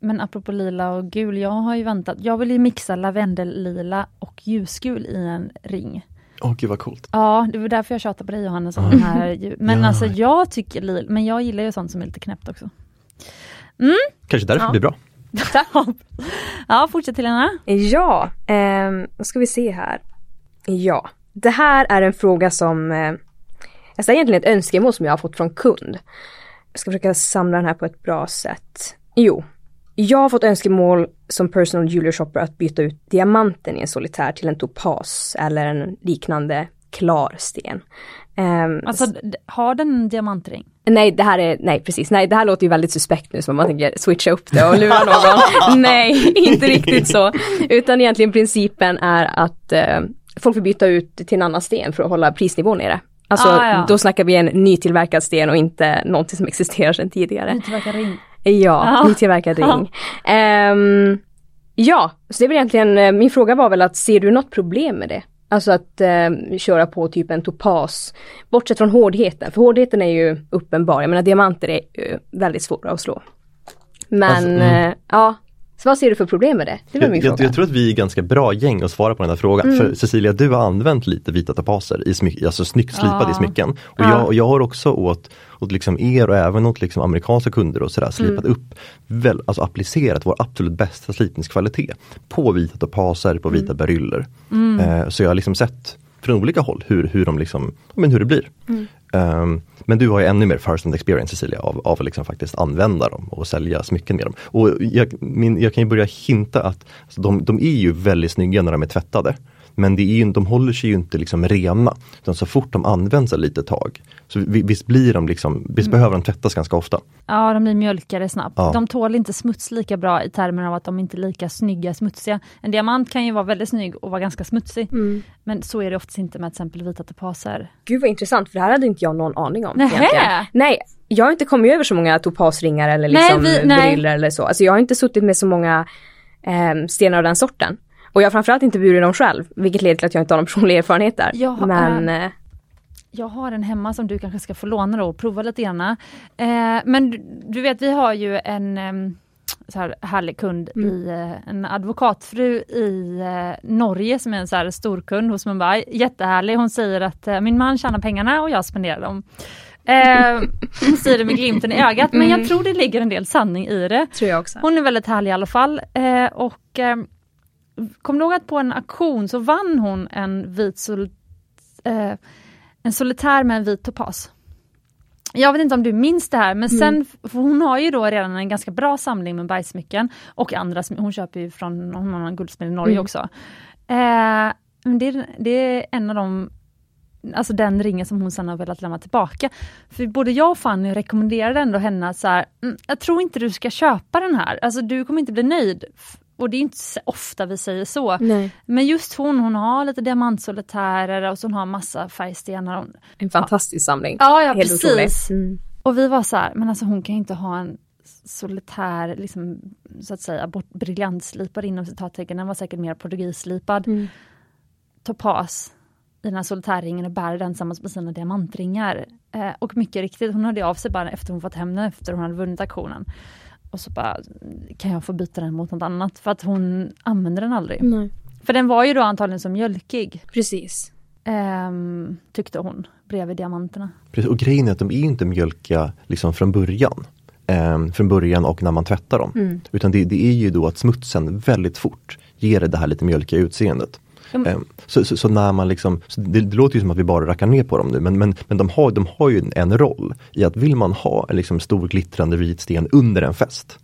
Speaker 1: men apropå lila och gul, jag har ju väntat. Jag vill ju mixa lavendellila och ljusgul i en ring.
Speaker 2: Åh gud vad coolt.
Speaker 1: Ja, det var därför jag tjatade på dig Johannes om den här. Men
Speaker 2: Ja.
Speaker 1: alltså jag tycker lila, men jag gillar ju sånt som är lite knäppt också.
Speaker 2: Kanske därför
Speaker 3: Ja.
Speaker 2: det blir bra.
Speaker 1: ja, fortsätt Helena.
Speaker 3: Ja, ehm, då ska vi se här. Ja, det här är en fråga som, eh, alltså det är egentligen ett önskemål som jag har fått från kund. Jag ska försöka samla den här på ett bra sätt. Jo, jag har fått önskemål som personal jewelry shopper att byta ut diamanten i en solitär till en topas eller en liknande klar sten. Ehm,
Speaker 1: Alltså, har den en diamantring?
Speaker 3: Nej, det här är, nej precis, nej det här låter ju väldigt suspekt nu som man tänker switcha upp det och lura någon. nej, inte riktigt så. Utan egentligen principen är att eh, folk får byta ut till en annan sten för att hålla prisnivån nere. Alltså
Speaker 1: Ah, ja.
Speaker 3: då snackar vi en nytillverkad sten och inte någonting som existerar sedan tidigare.
Speaker 1: Nytillverkad ring?
Speaker 3: Ja,
Speaker 1: Ja.
Speaker 3: nytillverkad ring. Ehm, ja, så det är väl egentligen, eh, min fråga var väl att ser du något problem med det? Alltså att eh, köra på typ en topas, bortsett från hårdheten, för hårdheten är ju uppenbar, jag menar diamanter är ju väldigt svåra att slå. Men
Speaker 2: Alltså, mm.
Speaker 3: eh, ja, så vad ser du för problem med det? Det var min
Speaker 2: Jag,
Speaker 3: fråga.
Speaker 2: jag tror att vi är ganska bra gäng att svara på den här frågan.
Speaker 3: Mm.
Speaker 2: För Cecilia, du har använt lite vita topaser, i smy- alltså snyggt slipade
Speaker 1: Ja.
Speaker 2: i smycken. Och
Speaker 3: Ja.
Speaker 2: jag, och jag har också åt, åt liksom er och även åt liksom amerikanska kunder och sådär slipat
Speaker 3: Mm.
Speaker 2: upp, väl, alltså applicerat vår absolut bästa slipningskvalitet på vita topaser, på
Speaker 3: Mm.
Speaker 2: vita beryller. Eh, så jag har liksom sett från olika håll hur, hur, de liksom, men hur det blir.
Speaker 3: Mm.
Speaker 2: Um, men du har ju ännu mer first hand experience Cecilia av, av att liksom faktiskt använda dem och sälja smycken med dem. Och jag, min, jag kan ju börja hinta att alltså, de, de är ju väldigt snygga när de är tvättade. Men det är ju, de håller sig ju inte liksom rena. Utan så fort de används ett litet tag, så vi- visst blir de liksom, visst behöver de tvättas ganska ofta.
Speaker 1: Ja, de blir mjölkade snabbt.
Speaker 2: Ja.
Speaker 1: De tål inte smuts lika bra i termer av att de inte är lika snygga smutsiga. En diamant kan ju vara väldigt snygg och vara ganska smutsig.
Speaker 3: Mm.
Speaker 1: Men så är det oftast inte med till exempel vita topaser.
Speaker 3: Gud vad intressant, för det här hade inte jag någon aning om. Egentligen. Nej, jag har inte kommit över så många topasringar eller
Speaker 1: Nej,
Speaker 3: liksom
Speaker 1: vi- nej.
Speaker 3: eller så. Alltså jag har inte suttit med så många eh, stenar av den sorten. Och jag har framförallt inte burit dem själv, vilket leder till att jag inte har någon personlig erfarenhet där.
Speaker 1: Jag har-
Speaker 3: Men eh,
Speaker 1: Jag har en hemma som du kanske ska få låna då och prova lite grann. Eh, men du, du vet, vi har ju en så här härlig kund i eh, en advokatfru i eh, Norge som är en så här storkund hos Mumbai. Jättehärlig. Hon säger att min man tjänar pengarna och jag spenderar dem. Eh, hon säger det med glimten i ögat men jag tror det ligger en del sanning i det.
Speaker 3: tror jag också.
Speaker 1: Hon är väldigt härlig i alla fall. Eh, och eh, Kom du ihåg att på en auktion så vann hon en vit sol, eh, en solitär med en vit topas. Jag vet inte om du minns det här men sen, för hon har ju då redan en ganska bra samling med bergsmycken och andra, hon köper ju från har en guldsmed i Norge
Speaker 3: Mm.
Speaker 1: också. Eh, men det, är- det är en av de Alltså den ringen som hon sen har velat lämna tillbaka. För både jag och Fanny rekommenderade ändå henne att så här, mm, jag tror inte du ska köpa den här, alltså du kommer inte bli nöjd. Och det är inte så ofta vi säger så.
Speaker 3: Nej.
Speaker 1: Men just hon, hon har lite diamantsolitärer och så hon har massa färgstenar. Hon-
Speaker 3: En fantastisk samling.
Speaker 1: Ja, ja
Speaker 3: Helt
Speaker 1: precis.
Speaker 3: Mm.
Speaker 1: Och vi var så här, men alltså hon kan ju inte ha en solitär, liksom, så att säga, bort, briljantslipad inom citattecken. Den var säkert mer portugisslipad.
Speaker 3: Mm.
Speaker 1: Topaz i den här solitärringen och bär den tillsammans med sina diamantringar. Eh, och mycket riktigt, hon hörde av sig bara efter hon fått hem den, efter hon hade vunnit auktionen. Och så bara, kan jag få byta den mot något annat? För att hon använder den aldrig.
Speaker 3: Nej.
Speaker 1: För den var ju då antagligen så mjölkig,
Speaker 3: Precis.
Speaker 1: ehm, tyckte hon, bredvid diamanterna.
Speaker 2: Precis, och grejen är att de är inte mjölkiga liksom från början. Ehm, från början och när man tvättar dem.
Speaker 3: Mm.
Speaker 2: Utan det, det är ju då att smutsen väldigt fort ger det här lite mjölkiga utseendet.
Speaker 1: Mm.
Speaker 2: Så, så, så när man liksom, så det, det låter ju som att vi bara rackar ner på dem nu men, men, men de, har, de har ju en, roll i att vill man ha en liksom stor glittrande vit sten under en fest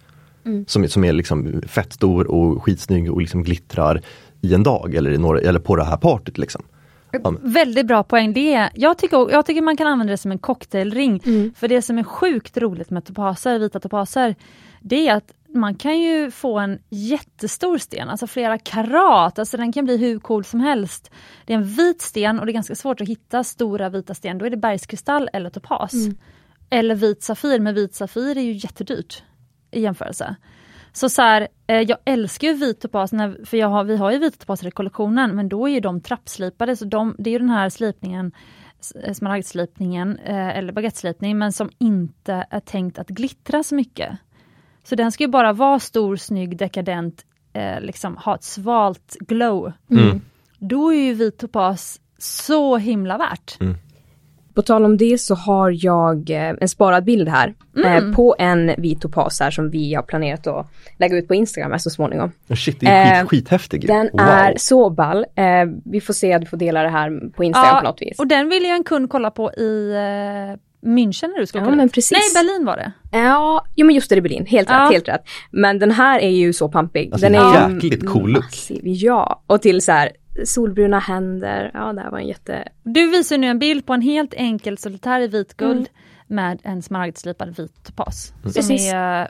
Speaker 3: Mm.
Speaker 2: som, är- som är liksom fett stor och skitsnygg och liksom glittrar i en dag eller, i några, eller på det här partyt. Liksom. Ja,
Speaker 1: Väldigt bra poäng. Det är, jag, tycker, jag tycker man kan använda det som en cocktailring. För det som är sjukt roligt med topaser, vita topaser, det är att man kan ju få en jättestor sten, alltså flera karat, alltså den kan bli hur cool som helst. Det är en vit sten och det är ganska svårt att hitta stora vita sten, då är det bergskristall eller topas. Eller vit safir, men vit safir är ju jättedyrt i jämförelse. Så så här, eh, jag älskar ju vit topas, när, för har, vi har ju vita topaser i kollektionen, men då är ju de trappslipade, så de, det är ju den här slipningen, eh, smaragdslipningen, eh, eller baguetteslipning, men som inte är tänkt att glittra så mycket. Så den ska ju bara vara stor, snygg, dekadent, eh, liksom ha ett svalt glow.
Speaker 2: Mm.
Speaker 1: Då är ju vit topas så himla värt.
Speaker 3: På tal om det så har jag eh, en sparad bild här eh, på en vit topas här som vi har planerat att lägga ut på Instagram här så småningom.
Speaker 2: Shit, det är
Speaker 3: Eh,
Speaker 2: skit, skithäftig.
Speaker 3: Den
Speaker 2: wow.
Speaker 3: är så ball. Eh, vi får se att du får dela det här på Instagram på något vis.
Speaker 1: och den ville ju en kund kolla på i eh, München när du skulle
Speaker 3: Ja,
Speaker 1: åka
Speaker 3: men
Speaker 1: dit.
Speaker 3: precis.
Speaker 1: Nej, Berlin var det.
Speaker 3: Ja, jo men just det, det är Berlin. Helt
Speaker 1: Ja.
Speaker 3: rätt, helt rätt. Men den här är ju så pampig.
Speaker 2: Alltså,
Speaker 3: den är ju
Speaker 2: jäkligt cool look.
Speaker 3: massiv. Ja, och till så här solbruna händer. Ja, det här var en jätte...
Speaker 1: Du visar nu en bild på en helt enkel solitär i vitguld
Speaker 3: Mm.
Speaker 1: med en smaragdslipad vit topas. Som
Speaker 3: Precis.
Speaker 1: är eh,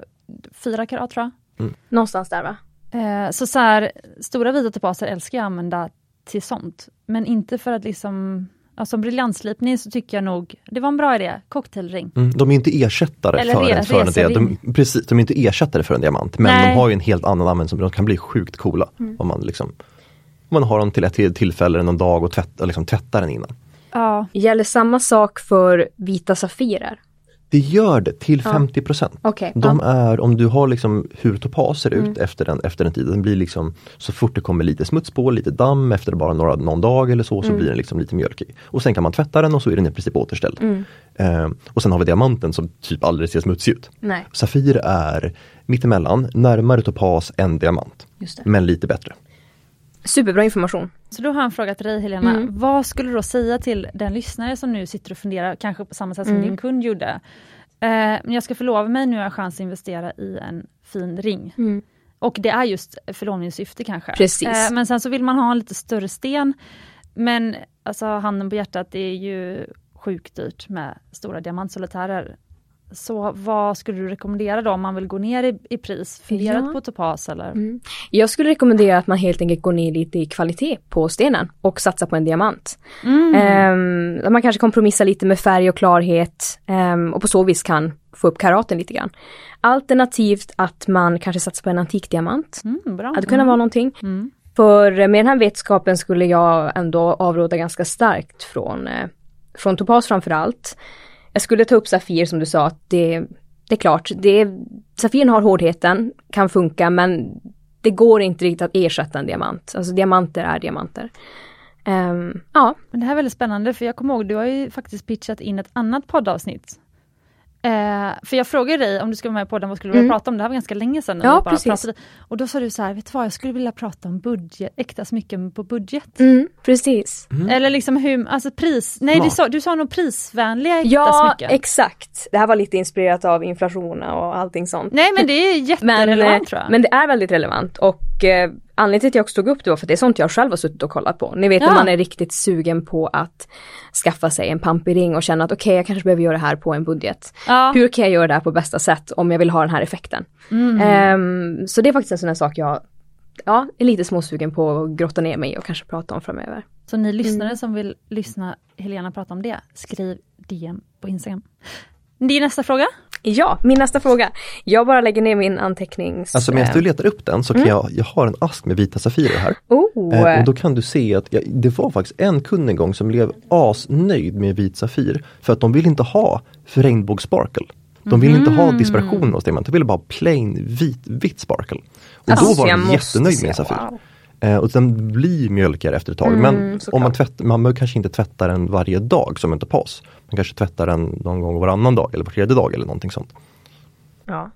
Speaker 1: fyra karat tror jag.
Speaker 3: Någonstans där va?
Speaker 1: Eh, så så här, stora vita topaser älskar jag att använda till sånt. Men inte för att liksom, ja, som briljantslipning så tycker jag nog, det var en bra idé, cocktailring.
Speaker 2: Mm, de är inte ersättare
Speaker 1: Eller
Speaker 2: för,
Speaker 1: re-
Speaker 2: en, för en diamant. De, precis, de är inte ersättare för en diamant men
Speaker 1: Nej.
Speaker 2: de har ju en helt annan användning, de kan bli sjukt coola. Om man liksom om man har dem till ett till- tillfälle någon dag och tvätt, liksom tvättar den innan.
Speaker 1: Ja,
Speaker 3: Gäller samma sak för vita safirer?
Speaker 2: Det gör det till 50
Speaker 3: Okej,
Speaker 2: De är, om du har liksom hur topas ser ut efter, den, efter en tid, den blir liksom så fort det kommer lite smuts på, lite damm efter bara några, någon dag eller så, så blir den liksom lite mjölkig. Och sen kan man tvätta den och så är den i princip återställd. Eh, och sen har vi diamanten som typ aldrig ser smutsig ut.
Speaker 3: Nej.
Speaker 2: Safir är mittemellan, närmare topas än diamant. Men lite bättre.
Speaker 3: Superbra information.
Speaker 1: så då har jag en fråga till dig Helena.
Speaker 3: Mm.
Speaker 1: Vad skulle du då säga till den lyssnare som nu sitter och funderar, kanske på samma sätt som
Speaker 3: Mm.
Speaker 1: din kund gjorde. Eh, jag ska förlova mig, nu har jag chans att investera i en fin ring.
Speaker 3: Mm.
Speaker 1: Och det är just förlovningssyfte kanske.
Speaker 3: Precis.
Speaker 1: Eh, men sen så vill man ha en lite större sten. Men alltså handen på hjärtat, det är ju sjukt dyrt med stora diamantsolitärer. Så vad skulle du rekommendera då om man vill gå ner i, i pris? Funderat
Speaker 3: Ja.
Speaker 1: på topas eller?
Speaker 3: Mm. Jag skulle rekommendera att man helt enkelt går ner lite i kvalitet på stenen och satsar på en diamant.
Speaker 1: Mm.
Speaker 3: Där man kanske kompromissar lite med färg och klarhet ehm, och på så vis kan få upp karaten lite grann. Alternativt att man kanske satsar på en antik diamant.
Speaker 1: Mm, bra.
Speaker 3: Hade kunnat vara någonting.
Speaker 1: Mm.
Speaker 3: För med den här vetskapen skulle jag ändå avråda ganska starkt från, eh, från topas framför allt. Jag skulle ta upp Safir som du sa, att det, det är klart, det Safiren har hårdheten, kan funka men det går inte riktigt att ersätta en diamant. Alltså diamanter är diamanter. Um, ja,
Speaker 1: Men det här är väldigt spännande för jag kommer ihåg, du har ju faktiskt pitchat in ett annat poddavsnitt. Eh, för jag frågade dig om du skulle vara med på podden, vad skulle du vilja
Speaker 3: Mm.
Speaker 1: prata om? Det här var ganska länge sedan.
Speaker 3: Ja,
Speaker 1: vi bara
Speaker 3: precis.
Speaker 1: pratade. Och då sa du så här, vet du vad, jag skulle vilja prata om budget, äkta smycken på budget.
Speaker 3: mm, precis.
Speaker 1: Eller liksom hur, alltså pris, nej du sa, du sa nog prisvänliga äkta
Speaker 3: Ja,
Speaker 1: smycken.
Speaker 3: exakt. Det här var lite inspirerat av inflation och allting sånt.
Speaker 1: nej men det är
Speaker 3: Men,
Speaker 1: jätterelevant
Speaker 3: eh,
Speaker 1: tror jag.
Speaker 3: men det är väldigt relevant och eh, anledningen till att jag också tog upp det var för att det är sånt jag själv har suttit och kollat på. Ni vet
Speaker 1: Ja.
Speaker 3: när man är riktigt sugen på att skaffa sig en pampig ring och känna att okej jag kanske behöver göra det här på en budget.
Speaker 1: ja.
Speaker 3: Hur kan jag göra det här på bästa sätt om jag vill ha den här effekten?
Speaker 1: Mm.
Speaker 3: Ehm, så det är faktiskt en sån här sak jag ja, är lite småsugen på att grotta ner mig och kanske prata om framöver.
Speaker 1: Så ni lyssnare
Speaker 3: Mm.
Speaker 1: som vill lyssna Helena prata om det, skriv DM på Instagram. Det är nästa fråga.
Speaker 3: Ja, min nästa fråga. Jag bara lägger ner min antecknings...
Speaker 2: Alltså medan du letar upp den så kan jag, jag har en ask med vita safirer här.
Speaker 3: Oh,
Speaker 2: Eh, och då kan du se att jag, det var faktiskt en kund en gång som blev asnöjd med vit safir. För att de vill inte ha regnbågssparkle. De vill inte ha dispersion hos diamant, de ville bara plain vit, vitt sparkle. Och
Speaker 3: Alltså,
Speaker 2: då var de jättenöjd
Speaker 3: se,
Speaker 2: med en safir.
Speaker 3: wow.
Speaker 2: Eh, och den blir mjölkigare efter ett tag.
Speaker 3: Mm,
Speaker 2: men
Speaker 3: såklart.
Speaker 2: om man, tvätt, man kanske inte tvätta den varje dag som en topas. Man kanske tvättar den någon gång varannan dag eller var tredje dag eller någonting sånt.
Speaker 3: Ja.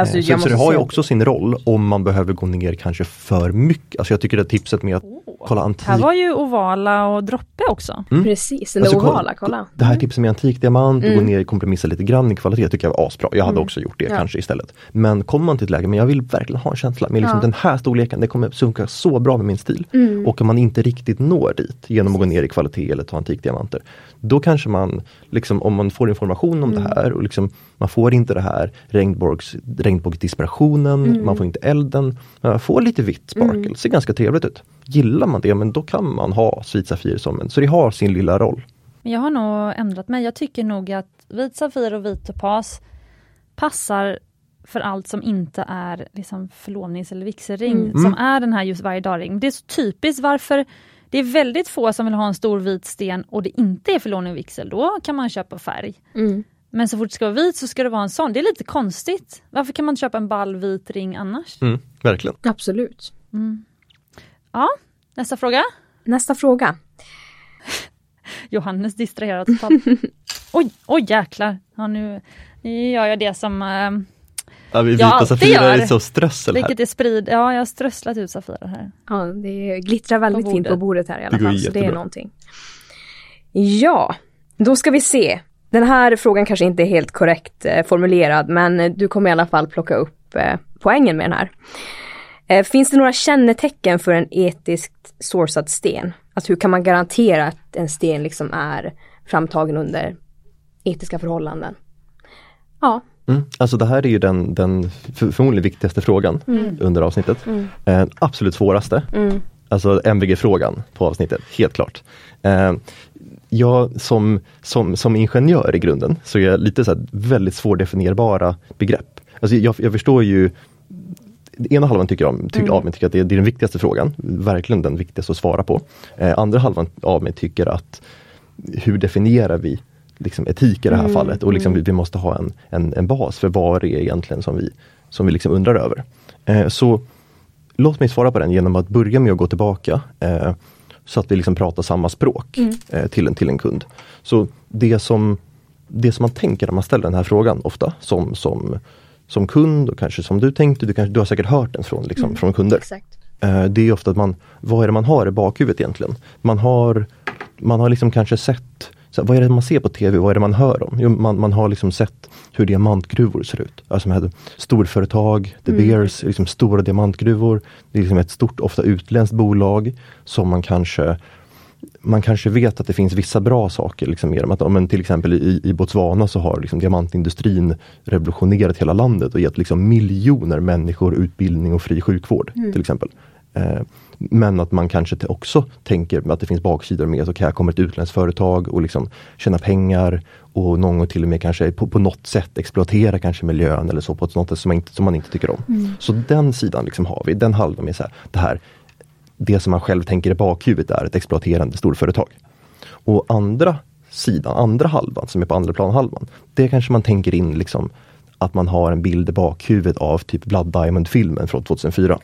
Speaker 3: Alltså,
Speaker 2: Eh,
Speaker 3: jag
Speaker 2: så, så det har ju också sin roll om man behöver gå ner kanske för mycket. Alltså jag tycker det tipset med att kolla antik.
Speaker 1: Här var ju ovala och droppe också.
Speaker 2: Mm.
Speaker 3: Precis, den
Speaker 2: Alltså,
Speaker 3: ovala, kolla.
Speaker 2: Det här tipset med antikdiamant och
Speaker 3: Mm.
Speaker 2: gå ner kompromissa lite grann i kvalitet tycker jag var asbra. Jag hade
Speaker 3: Mm.
Speaker 2: också gjort det
Speaker 3: Ja.
Speaker 2: kanske istället. Men kommer man till ett läge, men jag vill verkligen ha en känsla med liksom
Speaker 3: Ja.
Speaker 2: den här storleken, det kommer funka så bra med min stil.
Speaker 3: Mm.
Speaker 2: Och om man inte riktigt når dit genom att gå ner i kvalitet eller ta antikdiamanter. Då kanske man, liksom, om man får information om
Speaker 3: Mm.
Speaker 2: det här och liksom, man får inte det här regnbågs, regnbågsdisperationen,
Speaker 3: Mm.
Speaker 2: man får inte elden, man får lite vitt sparkle,
Speaker 3: Mm.
Speaker 2: ser ganska trevligt ut. Gillar man det, men då kan man ha Sweet Safir som en, så det har sin lilla roll.
Speaker 1: Men jag har nog ändrat mig. Jag tycker nog att vit safir och vit topas passar för allt som inte är liksom förlovnings eller vigselring,
Speaker 3: Mm.
Speaker 1: som
Speaker 2: Mm.
Speaker 1: är den här just varje dag-ring. Det är så typiskt varför det är väldigt få som vill ha en stor vit sten och det inte är förlovning och vigsel. Då kan man köpa färg.
Speaker 3: Mm.
Speaker 1: Men så fort det ska vara vit så ska det vara en sån. Det är lite konstigt. Varför kan man inte köpa en ball vit ring annars?
Speaker 2: Mm, verkligen.
Speaker 3: Absolut.
Speaker 1: Mm. Ja, nästa fråga.
Speaker 3: Nästa fråga.
Speaker 1: Johannes distraherar totalt. oj, oj jäklar. Ja, nu, nu gör jag det som eh,
Speaker 2: Ja, vi
Speaker 1: Jag
Speaker 2: vita
Speaker 1: alltid
Speaker 2: Safirer
Speaker 1: gör.
Speaker 2: är så strössel här.
Speaker 1: Vilket är sprid. Ja, jag har strösslat ut safirer här.
Speaker 3: Ja, det glittrar väldigt
Speaker 1: På
Speaker 3: fint på
Speaker 1: bordet.
Speaker 3: här i alla
Speaker 2: Det går
Speaker 3: fall. Så det är någonting. Ja, då ska vi se. Den här frågan kanske inte är helt korrekt eh, formulerad, men eh, du kommer i alla fall plocka upp eh, poängen med den här. Finns det några kännetecken för en etiskt sourcad sten? Alltså hur kan man garantera att en sten liksom är framtagen under etiska förhållanden? Ja,
Speaker 2: Mm. Alltså det här är ju den, den för, förmodligen viktigaste frågan under avsnittet.
Speaker 3: Mm.
Speaker 2: Eh, absolut svåraste,
Speaker 3: mm,
Speaker 2: alltså MVG-frågan på avsnittet, helt klart. Eh, jag som, som, som ingenjör i grunden så är jag lite så här väldigt svårdefinierbara begrepp. Alltså jag, jag förstår ju Ena halvan tycker, om, tycker
Speaker 3: Mm.
Speaker 2: av mig tycker att det är, det är den viktigaste frågan, verkligen den viktigaste att svara på. Eh, andra halvan av mig tycker att hur definierar vi liksom etik i det här
Speaker 3: Mm,
Speaker 2: fallet och liksom
Speaker 3: mm.
Speaker 2: vi, vi måste ha en, en, en bas för vad det är egentligen som vi, som vi liksom undrar över. Eh, så låt mig svara på den genom att börja med att gå tillbaka eh, så att vi liksom pratar samma språk
Speaker 3: Mm.
Speaker 2: eh, till, en, till en kund. Så det som, det som man tänker när man ställer den här frågan ofta som, som, som kund och kanske som du tänkte, du, kanske, du har säkert hört den från, liksom,
Speaker 3: Mm.
Speaker 2: från kunder. Eh, det är ofta att man, vad är det man har i bakhuvudet egentligen? Man har, man har liksom kanske sett, så vad är det man ser på TV, vad är det man hör om? Jo, man, man har liksom sett hur diamantgruvor ser ut. Alltså med storföretag, The
Speaker 3: Mm.
Speaker 2: Bears, liksom stora diamantgruvor. Det är liksom ett stort, ofta utländskt bolag som man kanske man kanske vet att det finns vissa bra saker liksom med dem. Att, om en, till exempel i, i Botswana så har liksom diamantindustrin revolutionerat hela landet och gett liksom miljoner människor utbildning och fri sjukvård.
Speaker 3: Mm.
Speaker 2: till exempel. Eh, men att man kanske också tänker att det finns baksidor med, så här kommer ett utländskt företag och liksom tjäna pengar och någon gång till och med kanske på, på något sätt exploatera kanske miljön eller så på ett sånt sätt som man inte, som man inte tycker om.
Speaker 3: Mm.
Speaker 2: Så den sidan liksom har vi, den halvan är så här, det här det som man själv tänker i bakhuvudet är ett exploaterande storföretag. Och andra sidan, andra halvan som är på andra planhalvan, det kanske man tänker in liksom att man har en bild i bakhuvudet av typ Blood Diamond-filmen från 2004.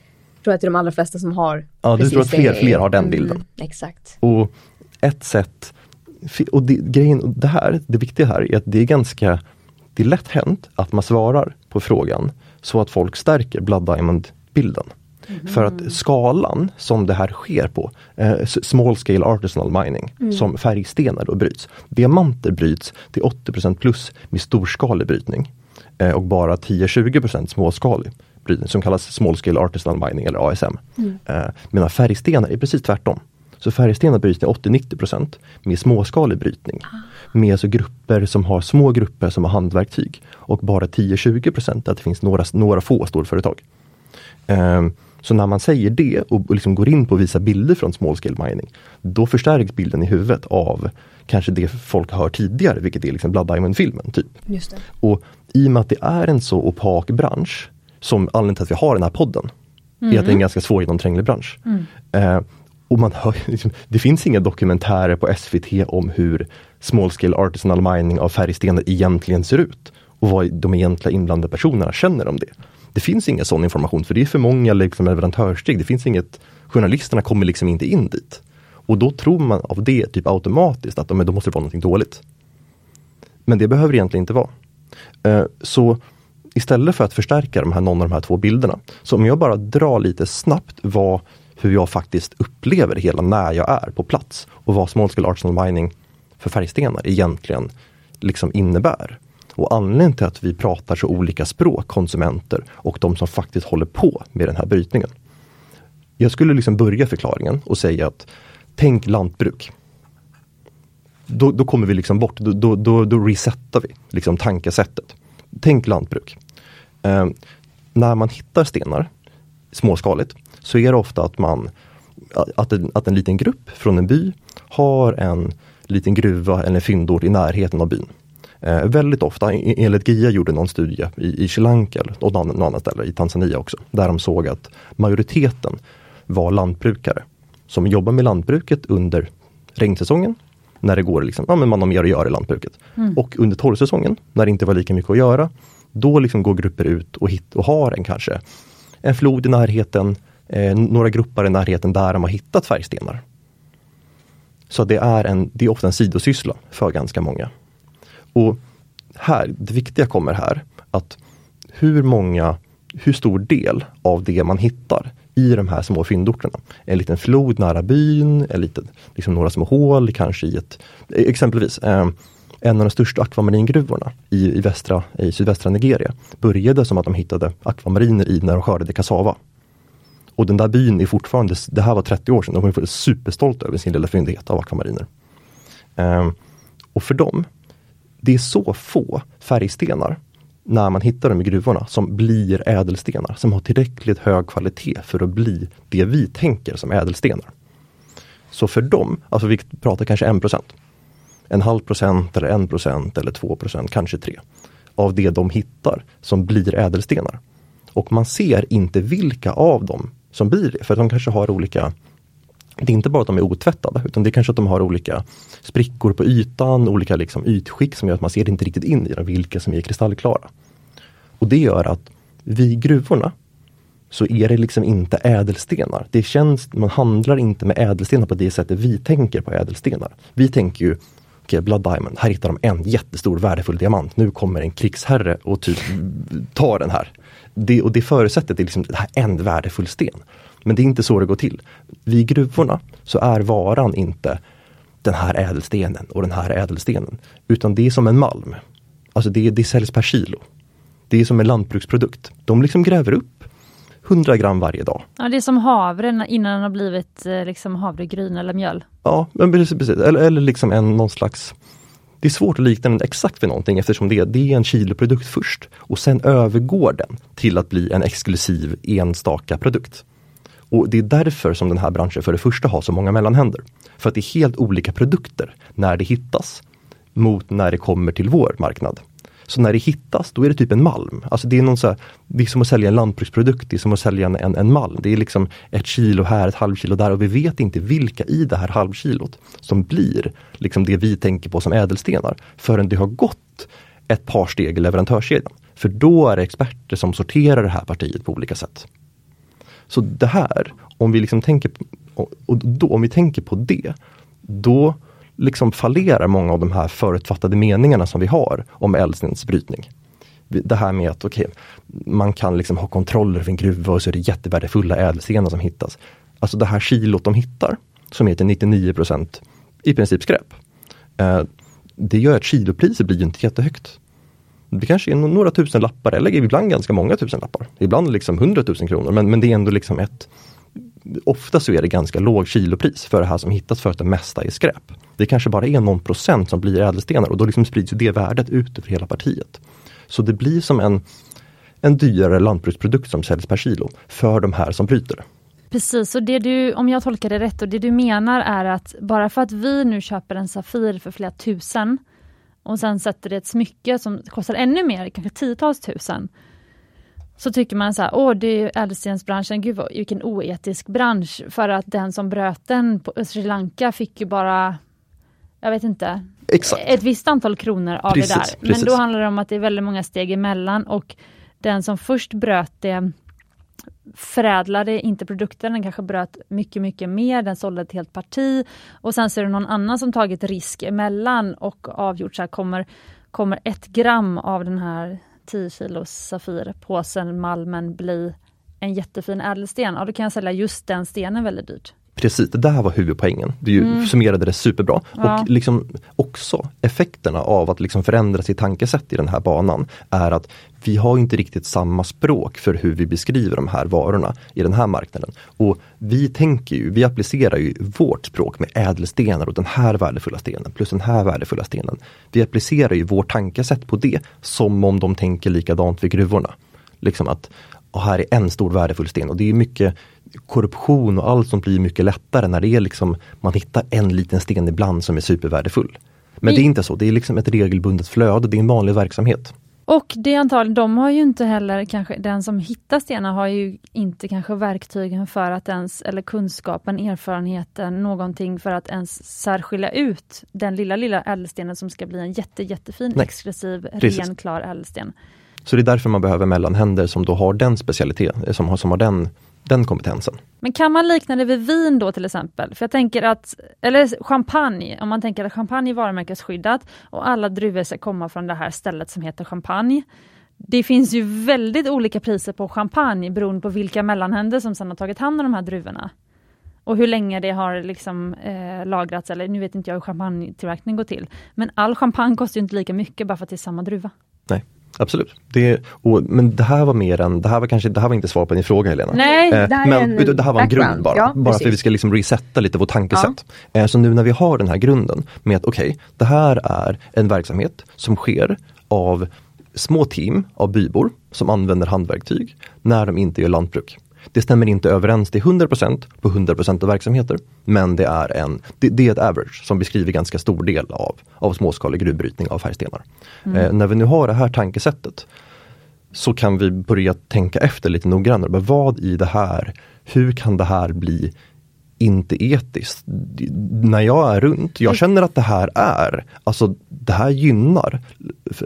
Speaker 3: Tror att det är de allra flesta som har
Speaker 2: Ja, du tror att fler, fler har den
Speaker 3: Mm,
Speaker 2: bilden.
Speaker 3: Exakt.
Speaker 2: Och ett sätt, och det, grejen, och det här, det viktiga här är att det är ganska, det är lätt hänt att man svarar på frågan så att folk stärker Blood Diamond-bilden. För att skalan som det här sker på, eh, small scale artisanal mining, som färgstenar då bryts. Diamanter bryts till 80% plus med storskalig brytning. Eh, och bara 10-20% småskalig brytning som kallas small scale artisanal mining eller ASM. Eh, medan färgstenar är precis tvärtom. Så färgstenar bryts till 80-90% med småskalig brytning. Med alltså grupper som har små grupper som har handverktyg. Och bara 10-20% att det finns några, några få storföretag. Ehm, så när man säger det och och liksom går in på att visa bilder från small scale mining, då förstärks bilden i huvudet av kanske det folk har hört tidigare, vilket är liksom Blood Diamond-filmen. Typ. Och i och med att det är en så opak bransch, som anledningen till att vi har den här podden, är att det är en ganska svårgenomtränglig bransch. Eh, och man hör, liksom, det finns inga dokumentärer på SVT om hur small scale artisanal mining av färgstenar egentligen ser ut. Och vad de egentliga inblandade personerna känner om det. Det finns ingen sån information för det är för många liksom, leverantörssteg. Det finns inget, journalisterna kommer liksom inte in dit. Och då tror man av det typ automatiskt att men, då måste det vara någonting dåligt. Men det behöver egentligen inte vara. Eh, Så istället för att förstärka de här, någon av de här två bilderna, så om jag bara drar lite snabbt vad, hur jag faktiskt upplever det hela när jag är på plats och vad small scale artisanal mining för färgstenar egentligen liksom innebär. Och anledningen till att vi pratar så olika språk, konsumenter och de som faktiskt håller på med den här brytningen. Jag skulle liksom börja förklaringen och säga att tänk lantbruk. Då, då kommer vi liksom bort, då, då, då, då resetar vi liksom tankesättet. Tänk lantbruk. Eh, när man hittar stenar småskaligt så är det ofta att man att en, att en liten grupp från en by har en liten gruva eller fyndort i närheten av byn. Eh, väldigt ofta, enligt GIA gjorde någon studie i, i Sri Lanka och någon, någon annan ställe, i Tanzania också, där de såg att majoriteten var lantbrukare som jobbar med lantbruket under regnsäsongen när det går liksom, ja men man har mer att göra i lantbruket. Mm. Och under torrsäsongen, när det inte var lika mycket att göra, då liksom går grupper ut och, hit, och har en kanske en flod i närheten, eh, några grupper i närheten där de har hittat färgstenar. Så det är, en, det är ofta en sidosyssla för ganska många. Och här, det viktiga kommer här, att hur många, hur stor del av det man hittar i de här små fyndorterna. En liten flod nära byn, en liten, liksom några små hål kanske i ett, exempelvis eh, en av de största akvamaringruvorna i, i, västra, i sydvästra Nigeria började som att de hittade akvamariner i när de skördade kassava. Och den där byn är fortfarande, det här var 30 år sedan, de var superstolta över sin lilla fyndighet av akvamariner. Ehm, och för dem, det är så få färgstenar när man hittar dem i gruvorna som blir ädelstenar, som har tillräckligt hög kvalitet för att bli det vi tänker som ädelstenar. Så för dem, alltså vi pratar kanske 1 procent, en halv procent eller en procent eller två procent, kanske tre, av det de hittar som blir ädelstenar. Och man ser inte vilka av dem som blir det, för de kanske har olika det är inte bara att de är otvättade, utan det är kanske att de har olika sprickor på ytan, olika liksom ytskick som gör att man ser inte riktigt in i dem, vilka som är kristallklara. Och det gör att vid gruvorna så är det liksom inte ädelstenar. Det känns, man handlar inte med ädelstenar på det sättet vi tänker på ädelstenar. Vi tänker ju och Blood Diamond, här hittar de en jättestor värdefull diamant. Nu kommer en krigsherre och typ tar den här. Det, och det förutsättet är liksom, det här en värdefull sten. Men det är inte så det går till. Vid gruvorna så är varan inte den här ädelstenen och den här ädelstenen. Utan det är som en malm. Alltså det, det säljs per kilo. Det är som en lantbruksprodukt. De liksom gräver upp 100 gram varje dag.
Speaker 1: Ja, det är som havre innan den har blivit eh, liksom havregryn eller mjöl.
Speaker 2: Ja, men precis. precis. Eller, eller liksom en, någon slags det är svårt att likna den exakt vid någonting eftersom det, det är en kiloprodukt först och sen övergår den till att bli en exklusiv enstaka produkt. Och Det är därför som den här branschen för det första har så många mellanhänder. För att det är helt olika produkter när det hittas mot när det kommer till vår marknad. Så när det hittas, då är det typ en malm. Alltså det är, någon så här, det är som att sälja en lantbruksprodukt, det är som att sälja en, en, malm. Det är liksom ett kilo här, ett halvkilo där och vi vet inte vilka i det här halvkilot som blir liksom det vi tänker på som ädelstenar förrän det har gått ett par steg i leverantörskedjan. För då är det experter som sorterar det här partiet på olika sätt. Så det här, om vi liksom tänker, och då, om vi tänker på det, då liksom fallerar många av de här förutfattade meningarna som vi har om ädelstensbrytning. Det här med att okay, man kan liksom ha kontroller över en gruva och så är det jättevärdefulla ädelstenar som hittas. Alltså det här kilot de hittar, som är till 99% i princip skräp. Eh, det gör att kilopriset blir inte jättehögt. Det kanske är några tusen lappar eller ibland ganska många tusen lappar. Ibland liksom hundratusen kronor men, men det är ändå liksom ett Ofta så är det ganska låg kilopris för det här som hittas för att det mesta är skräp. Det kanske bara är någon procent som blir ädelstenar och då liksom sprids det värdet ut över hela partiet. Så det blir som en, en dyrare lantbruksprodukt som säljs per kilo för de här som bryter det.
Speaker 1: Precis, och det du, om jag tolkar det rätt, och det du menar är att bara för att vi nu köper en Safir för flera tusen och sen sätter det ett smycke som kostar ännu mer, kanske tiotals tusen, så tycker man så här, åh det är ädelstensbranschen, gud vilken oetisk bransch. För att den som bröt den på Sri Lanka fick ju bara, jag vet inte,
Speaker 2: Exakt.
Speaker 1: ett visst antal kronor av precis, det där. Men precis. då handlar det om att det är väldigt många steg emellan och den som först bröt det förädlade inte produkten, den kanske bröt mycket, mycket mer, den sålde ett helt parti och sen så är det någon annan som tagit risk emellan och avgjort så här, kommer, kommer ett gram av den här 10 kilos Safir, påsen, malmen bli en jättefin ädelsten, ja då kan jag sälja just den stenen väldigt dyrt.
Speaker 2: Precis, det där var huvudpoängen. Du mm. summerade det superbra. Ja. Och liksom också effekterna av att liksom förändra sitt tankesätt i den här banan är att vi har inte riktigt samma språk för hur vi beskriver de här varorna i den här marknaden. Och vi tänker ju, vi applicerar ju vårt språk med ädelstenar och den här värdefulla stenen plus den här värdefulla stenen. Vi applicerar ju vårt tankesätt på det som om de tänker likadant vid gruvorna. Liksom att, och här är en stor värdefull sten och det är mycket korruption och allt som blir mycket lättare när det är liksom man hittar en liten sten ibland som är supervärdefull. Men det är inte så, det är liksom ett regelbundet flöde, det är en vanlig verksamhet.
Speaker 1: Och det är antagligen, de har ju inte heller, kanske den som hittar stenar har ju inte kanske verktygen för att ens, eller kunskapen, erfarenheten, någonting för att ens särskilja ut den lilla, lilla ädelstenen som ska bli en jätte, jättefin, Nej. exklusiv, Precis. ren, klar ädelsten.
Speaker 2: Så det är därför man behöver mellanhänder som då har den specialitet, som har, som har den den kompetensen.
Speaker 1: Men kan man likna det vid vin då till exempel? För jag tänker att, eller champagne, om man tänker att champagne är varumärkesskyddat och alla druvor ska komma från det här stället som heter champagne. Det finns ju väldigt olika priser på champagne beroende på vilka mellanhänder som sedan har tagit hand om de här druvorna. Och hur länge det har liksom, eh, lagrats, eller nu vet inte jag hur champagnetillverkning går till. Men all champagne kostar inte lika mycket bara för att det är samma druva.
Speaker 2: Nej. Absolut. Det, och, men det här var mer än, det här var kanske, det här var inte svar på din fråga Helena.
Speaker 1: Nej, eh, det här,
Speaker 2: men, en det här var en grund bara. Ja, bara för att vi ska liksom resetta lite vårt tankesätt. Ja. Eh, så nu när vi har den här grunden med att okej, okay, det här är en verksamhet som sker av små team av bybor som använder handverktyg när de inte gör lantbruk. Det stämmer inte överens till 100% på 100% av verksamheter. Men det är, en, det, det, är ett average som beskriver ganska stor del av, av småskalig gruvbrytning av färgstenar. Mm. Eh, när vi nu har det här tankesättet så kan vi börja tänka efter lite noggrannare. Vad i det här, hur kan det här bli inte etiskt. När jag är runt, jag känner att det här är, alltså det här gynnar,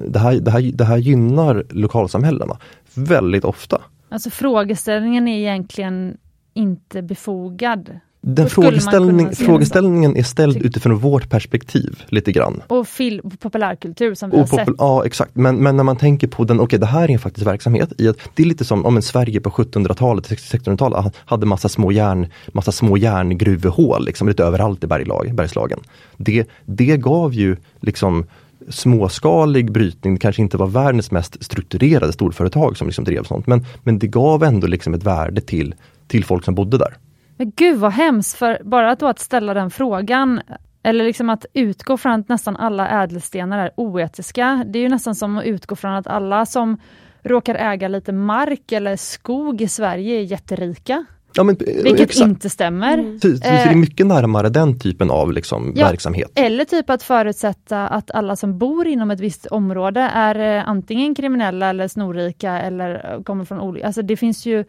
Speaker 2: det här, det här, det här gynnar lokalsamhällena väldigt ofta.
Speaker 1: Alltså frågeställningen är egentligen inte befogad.
Speaker 2: Den frågeställning, frågeställningen är ställd utifrån vårt perspektiv lite grann.
Speaker 1: Och film, populärkultur som vi och har sett.
Speaker 2: Ja exakt, men, men när man tänker på den, okej okay, det här är en faktisk verksamhet i att det är lite som om en Sverige på 1700-talet, 1600-talet hade massa små, järn, massa små järngruvehål liksom, lite överallt i berglag, Bergslagen. Det, det gav ju liksom småskalig brytning, det kanske inte var världens mest strukturerade storföretag som liksom drev sånt, men, men det gav ändå liksom ett värde till, till folk som bodde där.
Speaker 1: Men gud vad hemskt, för bara att, då att ställa den frågan, eller liksom att utgå från att nästan alla ädelstenar är oetiska, det är ju nästan som att utgå från att alla som råkar äga lite mark eller skog i Sverige är jätterika. Ja, men, eh, Vilket exakt. inte stämmer. Mm.
Speaker 2: Så, så det är mycket närmare den typen av liksom, ja, verksamhet.
Speaker 1: Eller typ att förutsätta att alla som bor inom ett visst område är eh, antingen kriminella eller snorrika eller kommer från olika... Alltså det finns ju...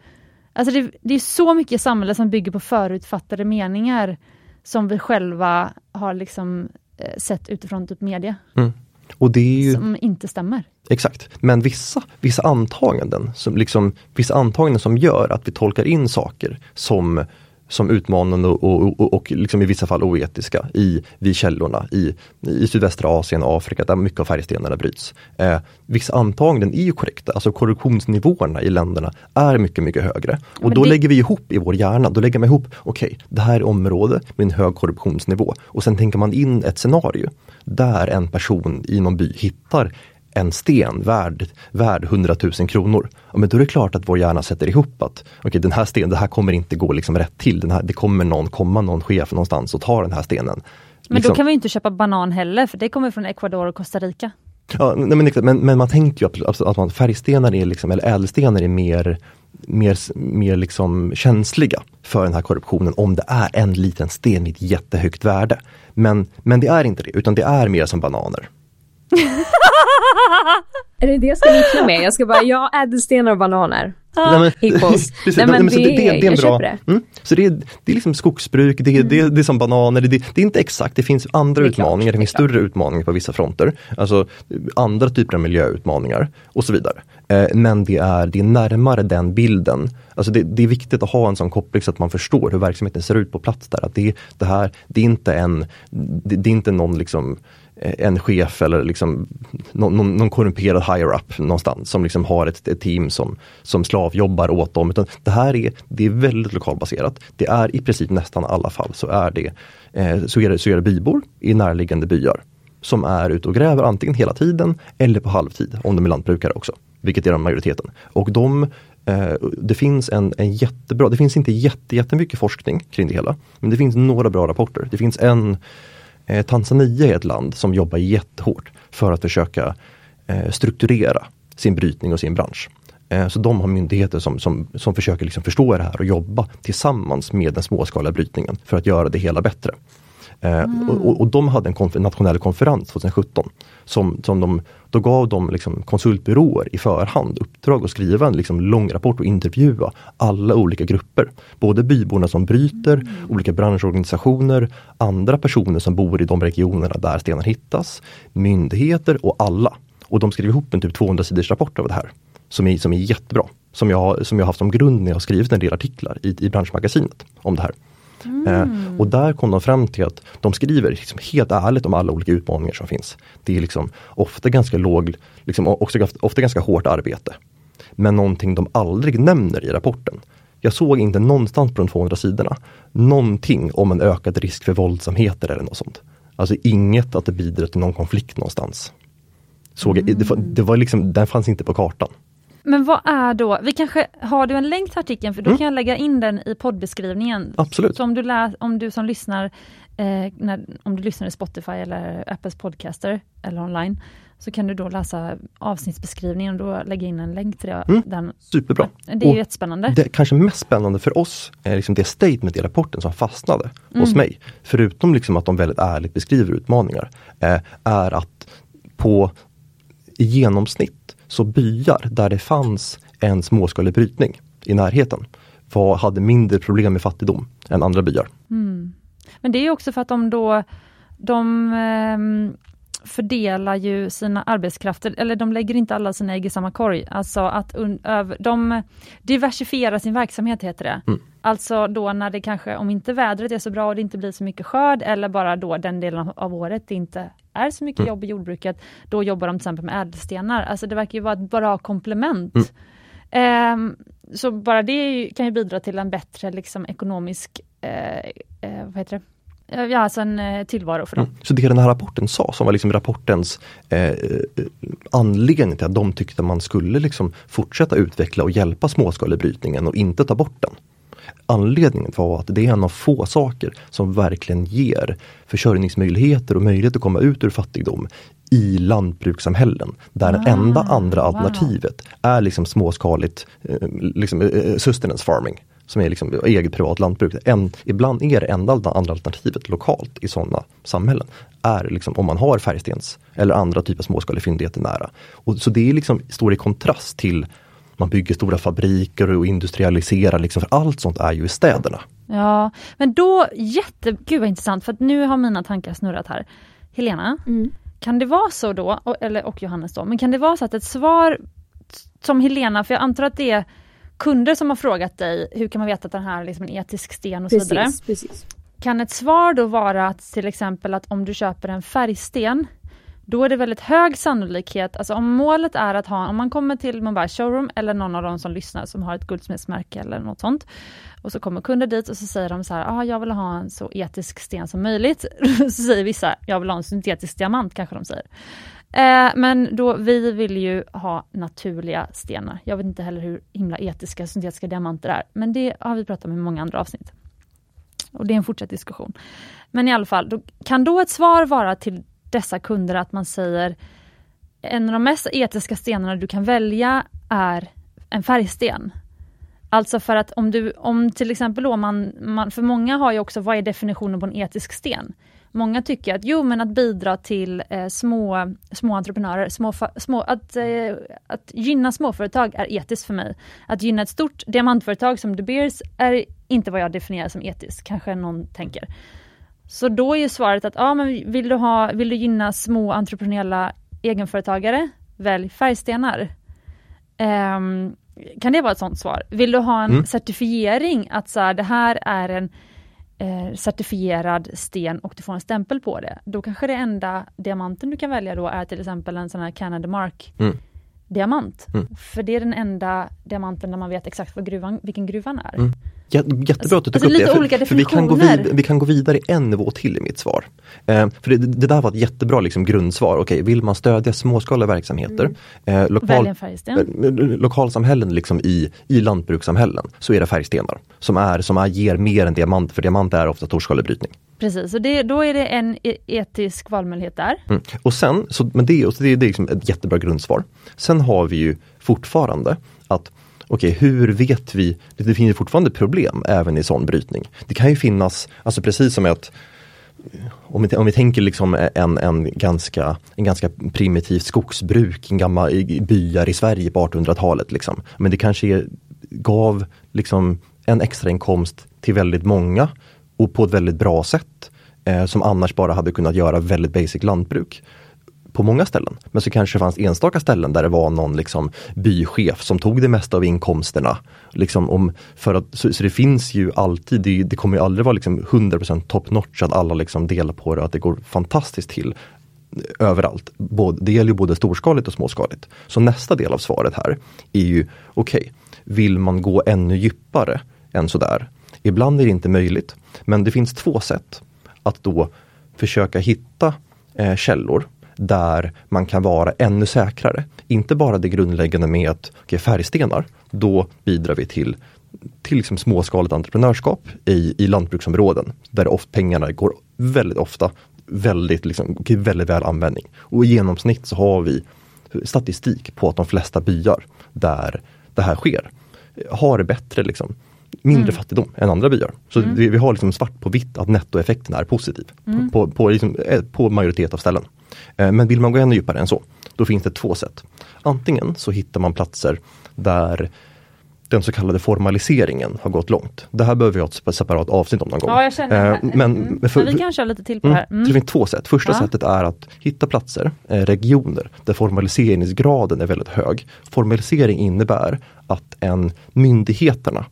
Speaker 1: Alltså det, det är så mycket i samhället som bygger på förutfattade meningar som vi själva har liksom eh, sett utifrån typ media. Mm.
Speaker 2: Och det är ju...
Speaker 1: Som inte stämmer.
Speaker 2: Exakt, men vissa, vissa antaganden som liksom, vissa antaganden som gör att vi tolkar in saker som som utmanande och, och, och, och liksom i vissa fall oetiska i, vid källorna i, i sydvästra Asien och Afrika där mycket av färgstenarna bryts. Eh, vissa antaganden är ju korrekta, alltså korruptionsnivåerna i länderna är mycket, mycket högre. Och Men då det... lägger vi ihop i vår hjärna, då lägger man ihop, okej, okay, det här är område med en hög korruptionsnivå. Och sen tänker man in ett scenario där en person i någon by hittar en sten värd, värd 100 000 kronor. Ja, men då är det klart att vår hjärna sätter ihop att okay, den här stenen, det här kommer inte gå liksom rätt till. Den här, det kommer någon komma någon chef någonstans och ta den här stenen.
Speaker 1: Men liksom. då kan vi inte köpa banan heller för det kommer från Ecuador och Costa Rica.
Speaker 2: Ja, nej, men, men, men man tänker ju att, att man, färgstenar är liksom, eller ädelstenar är mer mer, mer liksom känsliga för den här korruptionen om det är en liten sten i ett jättehögt värde. Men, men det är inte det, utan det är mer som bananer.
Speaker 3: är det det jag ska likna med? Jag ska bara, ja, ädelstenar och bananer. Ah. Nej, men, precis,
Speaker 2: Nej, men det, det, det, det är en bra, det. Mm, så det är, det är liksom skogsbruk, det är, mm. det, det är som bananer, det, det, är inte exakt, det finns andra utmaningar, klart, det finns större utmaningar på vissa fronter. Alltså andra typer av miljöutmaningar och så vidare. Eh, men det är, det är närmare den bilden. Alltså det, det, är viktigt att ha en sån koppling så att man förstår hur verksamheten ser ut på plats där. Att det, det här, det är inte en, det, det är inte någon liksom Eh, en chef eller liksom någon, någon, någon korrumperad higher-up någonstans som liksom har ett, ett, team som, som slavjobbar åt dem. Utan det här är, det är väldigt lokalbaserat. Det är i princip nästan alla fall så är det, eh, så är det, så är det bybor i närliggande byar som är ute och gräver antingen hela tiden eller på halvtid om de är lantbrukare också. Vilket är den majoriteten. Och de eh, det finns en, en jättebra, det finns inte jätte, jättemycket forskning kring det hela. Men det finns några bra rapporter. Det finns en Eh, Tanzania är ett land som jobbar jättehårt för att försöka eh, strukturera sin brytning och sin bransch. Eh, så de har myndigheter som, som, som försöker liksom förstå det här och jobba tillsammans med den småskaliga brytningen för att göra det hela bättre. Mm. Och, och, de hade en konfer nationell konferens 2017. Som, som de, då gav de liksom konsultbyråer i förhand uppdrag att skriva en liksom lång rapport och intervjua alla olika grupper. Både byborna som bryter, mm. olika branschorganisationer, andra personer som bor i de regionerna där stenar hittas, myndigheter och alla. Och de skrev ihop en typ 200 sidors rapport av det här. Som är, som är jättebra. Som jag, som jag haft som grund när jag skrivit en del artiklar i, i branschmagasinet om det här. Mm. Eh, och där kom de fram till att de skriver liksom helt ärligt om alla olika utmaningar som finns. Det är liksom ofta ganska låg, liksom också, ofta ganska hårt arbete. Men någonting de aldrig nämner i rapporten. Jag såg inte någonstans på de 200 sidorna någonting om en ökad risk för våldsamheter eller något sånt. Alltså inget att det bidrar till någon konflikt någonstans. Såg jag, det, det var liksom, den fanns inte på kartan.
Speaker 1: Men vad är då, vi kanske, har du en länk till artikeln för då mm. kan jag lägga in den i poddbeskrivningen.
Speaker 2: Absolut.
Speaker 1: Så om du, läs, om du som lyssnar, eh, när, om du lyssnar i Spotify eller Apples podcaster eller online, så kan du då läsa avsnittsbeskrivningen och då lägga in en länk till det. Mm. Den.
Speaker 2: Superbra.
Speaker 1: Det är och jättespännande.
Speaker 2: Det kanske mest spännande för oss är liksom det statement i rapporten som fastnade mm. hos mig. Förutom liksom att de väldigt ärligt beskriver utmaningar, eh, är att på i genomsnitt så byar där det fanns en småskalig brytning i närheten var, hade mindre problem med fattigdom än andra byar.
Speaker 1: Mm. Men det är också för att de då de eh, fördelar ju sina arbetskrafter, eller de lägger inte alla sina ägg i samma korg. Alltså att de diversifierar sin verksamhet heter det. Mm. Alltså då när det kanske, om inte vädret är så bra och det inte blir så mycket skörd eller bara då den delen av året det inte är så mycket mm. jobb i jordbruket, då jobbar de till exempel med ädelstenar. Alltså det verkar ju vara ett bra komplement. Mm. Um, så bara det kan ju bidra till en bättre liksom, ekonomisk uh, uh, vad heter det? Ja, alltså en eh, tillvaro för dem. Mm.
Speaker 2: Så det den här rapporten sa, som var liksom rapportens eh, anledning till att de tyckte man skulle liksom fortsätta utveckla och hjälpa småskalebrytningen och inte ta bort den. Anledningen var att det är en av få saker som verkligen ger försörjningsmöjligheter och möjlighet att komma ut ur fattigdom i lantbrukssamhällen där ah, det enda andra alternativet wow. är liksom småskaligt eh, liksom, eh, sustenance farming som är liksom eget privat lantbruk. En, ibland är det enda andra alternativet lokalt i sådana samhällen, är liksom om man har färgstens eller andra typer av småskaliga fyndigheter nära. Och, så det är liksom, står i kontrast till man bygger stora fabriker och industrialiserar, liksom, för allt sånt är ju i städerna.
Speaker 1: Ja, men då, jätte, gud vad intressant, för nu har mina tankar snurrat här. Helena, mm. kan det vara så då, eller, och Johannes då, men kan det vara så att ett svar som Helena, för jag antar att det är kunder som har frågat dig, hur kan man veta att den här är liksom en etisk sten och
Speaker 3: precis,
Speaker 1: så vidare.
Speaker 3: Precis.
Speaker 1: Kan ett svar då vara att till exempel att om du köper en färgsten, då är det väldigt hög sannolikhet, alltså om målet är att ha, om man kommer till Mumbai Showroom eller någon av de som lyssnar som har ett guldsmedsmärke eller något sånt, och så kommer kunder dit och så säger de så här, ah, jag vill ha en så etisk sten som möjligt. så säger vissa, jag vill ha en syntetisk diamant kanske de säger. Eh, men då, vi vill ju ha naturliga stenar. Jag vet inte heller hur himla etiska syntetiska diamanter är, men det har vi pratat om i många andra avsnitt. Och det är en fortsatt diskussion. Men i alla fall, då, kan då ett svar vara till dessa kunder att man säger en av de mest etiska stenarna du kan välja är en färgsten. Alltså för att om du, om till exempel då man, man, för många har ju också, vad är definitionen på en etisk sten? Många tycker att jo men att bidra till eh, små, små entreprenörer, små, små, att, eh, att gynna småföretag är etiskt för mig. Att gynna ett stort diamantföretag som De Beers är inte vad jag definierar som etiskt, kanske någon tänker. Så då är ju svaret att ja, men vill, du ha, vill du gynna små entreprenöriella egenföretagare, välj färgstenar. Um, kan det vara ett sånt svar? Vill du ha en mm. certifiering att så här, det här är en eh, certifierad sten och du får en stämpel på det. Då kanske det enda diamanten du kan välja då är till exempel en sån här Canada Mark
Speaker 2: Mm.
Speaker 1: diamant.
Speaker 2: Mm.
Speaker 1: För det är den enda diamanten där man vet exakt vad gruvan, vilken gruvan är.
Speaker 2: Mm. Jä- Jättebra att du tog
Speaker 1: Alltså,
Speaker 2: upp
Speaker 1: lite
Speaker 2: det. För,
Speaker 1: olika
Speaker 2: för vi, kan gå
Speaker 1: definitioner.
Speaker 2: vid, vi kan gå vidare en nivå till i mitt svar. Eh, för det, det där var ett jättebra liksom, grundsvar. Okej, vill man stödja småskaliga verksamheter, eh, lokal, eh, lokalsamhällen liksom i, i lantbrukssamhällen, så är det färgstenar som, är, som är, ger mer än diamant, för diamant är ofta torrskalebrytning.
Speaker 1: Precis, och det, då är det en e- etisk valmöjlighet där.
Speaker 2: Mm. Och sen, så, men det, och det, det är liksom ett jättebra grundsvar. Sen har vi ju fortfarande att Okej, hur vet vi? Det, finns ju fortfarande problem även i sån brytning. Det kan ju finnas, alltså precis som att om vi, om vi tänker liksom en, en, ganska, en ganska primitivt skogsbruk, en gammal i- byar i Sverige på 1800-talet. Liksom. Men det kanske är, gav liksom en extra inkomst till väldigt många och på ett väldigt bra sätt. Eh, som annars bara hade kunnat göra väldigt basic lantbruk på många ställen. Men så kanske det fanns enstaka ställen där det var någon liksom bychef som tog det mesta av inkomsterna. Liksom om, för att, så, så det finns ju alltid, det, det kommer ju aldrig vara liksom 100% top notch att alla liksom delar på det, att det går fantastiskt till överallt. Både, det gäller ju både storskaligt och småskaligt. Så nästa del av svaret här är ju, okej, vill man gå ännu djupare än sådär? Ibland är det inte möjligt, men det finns två sätt att då försöka hitta eh, källor där man kan vara ännu säkrare. Inte bara det grundläggande med att okay, färgstenar, då bidrar vi till, till liksom småskaligt entreprenörskap i, i lantbruksområden där ofta, pengarna går väldigt ofta väldigt, liksom, väldigt väl användning. Och i genomsnitt så har vi statistik på att de flesta byar där det här sker har det bättre liksom, mindre fattigdom än andra byar. Så vi, vi har liksom svart på vitt att nettoeffekten är positiv på, på, på, liksom, eh, på majoritet av ställen. Eh, Men vill man gå ännu djupare än så, då finns det två sätt. Antingen så hittar man platser där den så kallade formaliseringen har gått långt. Det här behöver vi ha ett separat avsnitt om någon gång.
Speaker 1: Ja, jag känner.
Speaker 2: Eh, Men,
Speaker 1: Mm.
Speaker 2: för-
Speaker 1: Men vi kan köra lite till på det här.
Speaker 2: Mm.
Speaker 1: Mm.
Speaker 2: Det finns två sätt. Första
Speaker 1: Ja.
Speaker 2: sättet är att hitta platser, eh, regioner, där formaliseringsgraden är väldigt hög. Formalisering innebär att en, myndigheterna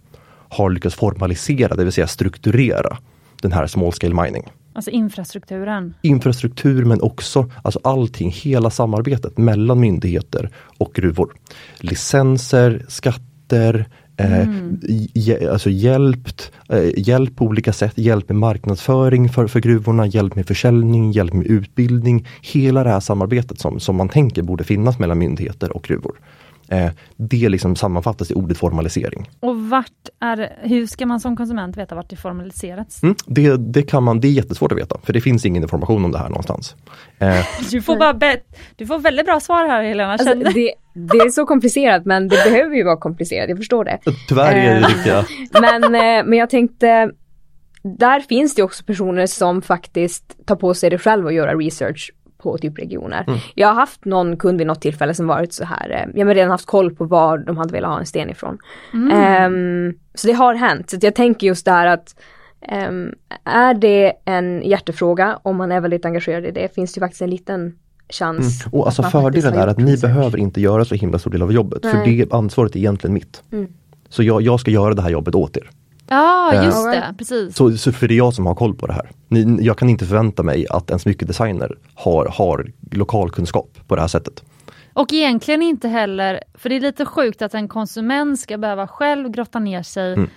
Speaker 2: har lyckats formalisera, det vill säga strukturera den här small scale mining.
Speaker 1: Alltså infrastrukturen.
Speaker 2: Infrastruktur men också alltså allting, hela samarbetet mellan myndigheter och gruvor. Licenser, skatter, eh, hj- alltså hjälpt, eh, hjälp på olika sätt, hjälp med marknadsföring för, för gruvorna, hjälp med försäljning, hjälp med utbildning. Hela det här samarbetet som, som man tänker borde finnas mellan myndigheter och gruvor. Eh, det liksom sammanfattas i ordet formalisering.
Speaker 1: Och vart är, hur ska man som konsument veta vart det formaliserats?
Speaker 2: Mm, det, det, kan man, det är jättesvårt att veta, för det finns ingen information om det här någonstans. Eh,
Speaker 1: Du får bara bet, du får väldigt bra svar här Helena.
Speaker 3: Alltså, det, det är så komplicerat men det behöver ju vara komplicerat, jag förstår det.
Speaker 2: tyvärr är det
Speaker 3: Eh.
Speaker 2: riktiga
Speaker 3: Men, men jag tänkte, där finns det också personer som faktiskt tar på sig det själv och göra research på typ regioner. Jag har haft någon kund vid något tillfälle som varit så här, eh, jag har redan haft koll på var de hade velat ha en sten ifrån. Ehm, så det har hänt. Så att jag tänker just där att ehm, är det en hjärtefråga, om man är väldigt engagerad i det, finns det ju faktiskt en liten chans.
Speaker 2: Och alltså fördelen är att ni
Speaker 3: research.
Speaker 2: behöver inte göra så himla stor del av jobbet. För
Speaker 3: Nej.
Speaker 2: det ansvaret är egentligen mitt.
Speaker 3: Mm.
Speaker 2: Så jag, jag ska göra det här jobbet åt er.
Speaker 1: Ja,
Speaker 2: Eh.
Speaker 1: just det, precis.
Speaker 2: Så, så för det är jag som har koll på det här. Ni, jag kan inte förvänta mig att en smyckedesigner har, har lokalkunskap på det här sättet.
Speaker 1: Och egentligen inte heller, för det är lite sjukt att en konsument ska behöva själv grotta ner sig.
Speaker 2: Mm.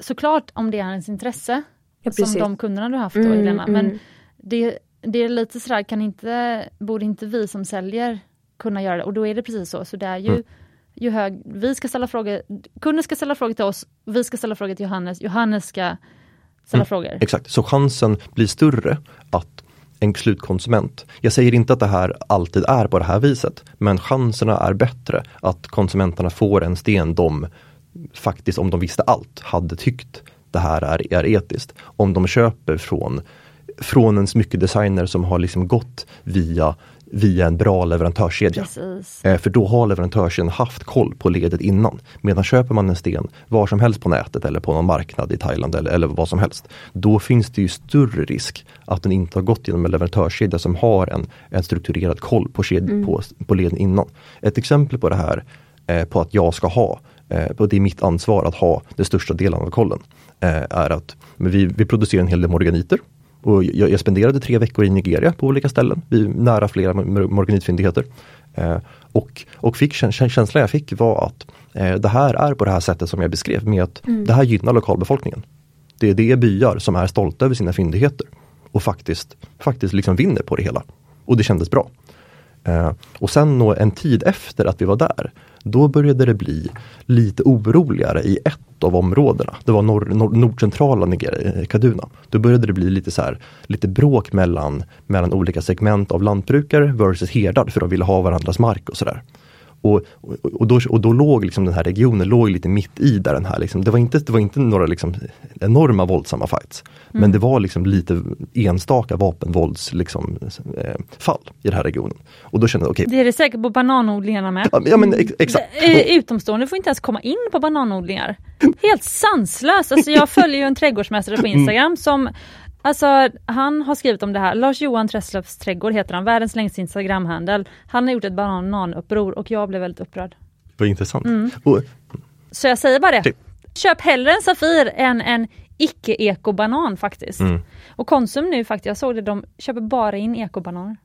Speaker 1: Såklart om det är ens intresse,
Speaker 3: Ja,
Speaker 1: som de kunderna du haft då
Speaker 3: Mm,
Speaker 1: Helena. Men
Speaker 3: mm.
Speaker 1: det, det är lite sådär, kan inte, borde inte vi som säljer kunna göra det? Och då är det precis så. Så det är ju,
Speaker 2: Mm.
Speaker 1: Ju hög, vi ska ställa frågor, kunden ska ställa frågor till oss, vi ska ställa frågor till Johannes, Johannes ska ställa
Speaker 2: Mm.
Speaker 1: frågor.
Speaker 2: Exakt, så chansen blir större att en slutkonsument, jag säger inte att det här alltid är på det här viset, men chanserna är bättre att konsumenterna får en sten de faktiskt, om de visste allt, hade tyckt det här är, är etiskt. Om de köper från, från en smyckedesigner som har liksom gått via, via en bra leverantörskedja.
Speaker 1: Precis.
Speaker 2: Eh, För då har leverantören haft koll på ledet innan. Medan köper man en sten var som helst på nätet eller på någon marknad i Thailand eller, eller vad som helst. Då finns det ju större risk att den inte har gått genom en leverantörskedja som har en, en strukturerad koll på, ked, på, på leden innan. Ett exempel på det här eh, på att jag ska ha eh, och det är mitt ansvar att ha den största delen av kollen, är att vi, vi producerar en hel del morganiter. Och jag, jag spenderade tre veckor i Nigeria på olika ställen, nära flera morganitfyndigheter. Eh, och, och fick, känslan jag fick var att eh, det här är på det här sättet som jag beskrev med att mm. det här gynnar lokalbefolkningen. Det, det är byar som är stolta över sina fyndigheter och faktiskt, faktiskt liksom vinner på det hela. Och det kändes bra. Eh, och sen nå, en tid efter att vi var där, då började det bli lite oroligare i ett av områdena. Det var norr, norr, nordcentrala Nigeria, eh, Kaduna. Då började det bli lite så här, lite bråk mellan, mellan olika segment av lantbrukare versus herdar för de ville ha varandras mark och sådär. Och, och, då, och då låg liksom den här regionen låg lite mitt i där den här, liksom, det, var inte, det var inte några liksom enorma våldsamma fights. Mm. Men det var liksom lite enstaka vapenvålds liksom, eh, fall i den här regionen. Och då kände jag, okay.
Speaker 1: Det är det säkert på bananodlingarna med.
Speaker 2: Ja, men ex exakt.
Speaker 1: Utomstående får inte ens komma in på bananodlingar. Helt sanslöst! Alltså jag följer ju en trädgårdsmästare på Instagram som Alltså han har skrivit om det här. Lars Johan Tresslöfs trädgård heter han, världens längsta Instagramhandel. Han har gjort ett bananuppror och jag blev väldigt upprörd.
Speaker 2: Vad intressant. Mm.
Speaker 1: Och, Så jag säger bara det. Typ. Köp hellre en Safir än en icke-eko-banan faktiskt. Mm. Och Konsum nu faktiskt, jag såg det, de köper bara in ekobananer.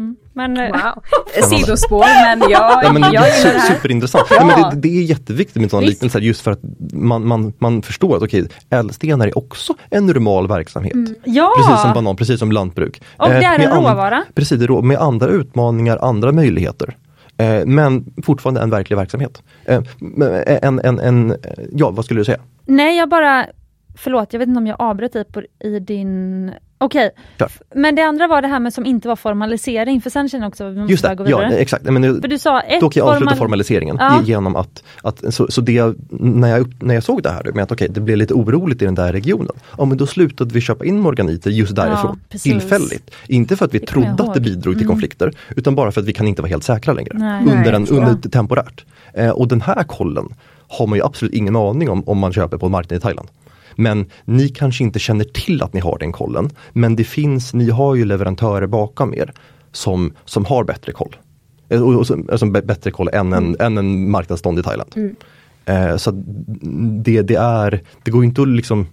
Speaker 3: Mm. Men, eh, wow. Sidospår men jag, ja, men jag
Speaker 2: det här. Superintressant. Ja. Ja, men det, det, är jätteviktigt med sådana liknelser just för att man, man, man förstår att okej, ädelstenar är också en normal verksamhet. Mm.
Speaker 1: Ja.
Speaker 2: Precis som banan, precis som lantbruk.
Speaker 1: Och det är eh, en råvara.
Speaker 2: Precis, med andra utmaningar, andra möjligheter. Eh, men fortfarande en verklig verksamhet. Eh, en, en, en, ja, vad skulle du säga?
Speaker 1: Nej, jag bara Förlåt, jag vet inte om jag avbröt dig i din Okej, okay. men det andra var det här med som inte var formalisering, för sen känner jag också att vi måste
Speaker 2: Just det,
Speaker 1: gå vidare.
Speaker 2: Ja, exakt. Men nu,
Speaker 1: för du sa ett
Speaker 2: då kan jag avsluta formal... formaliseringen ja. genom att, att så, så det, när, jag, när jag såg det här med att okay, det blev lite oroligt i den där regionen, ja men då slutade vi köpa in morganiter just därifrån, ja, tillfälligt. Inte för att vi det trodde att det bidrog till mm. konflikter, utan bara för att vi kan inte vara helt säkra längre. Nej, under, en, under temporärt. Eh, och den här kollen har man ju absolut ingen aning om om man köper på en marknad i Thailand. Men ni kanske inte känner till att ni har den kollen. Men det finns, ni har ju leverantörer bakom er som, som har bättre koll. Och, och, alltså bättre koll än en, mm. än en marknadsstånd i Thailand. Mm. Eh, så det, det, är, det går inte att liksom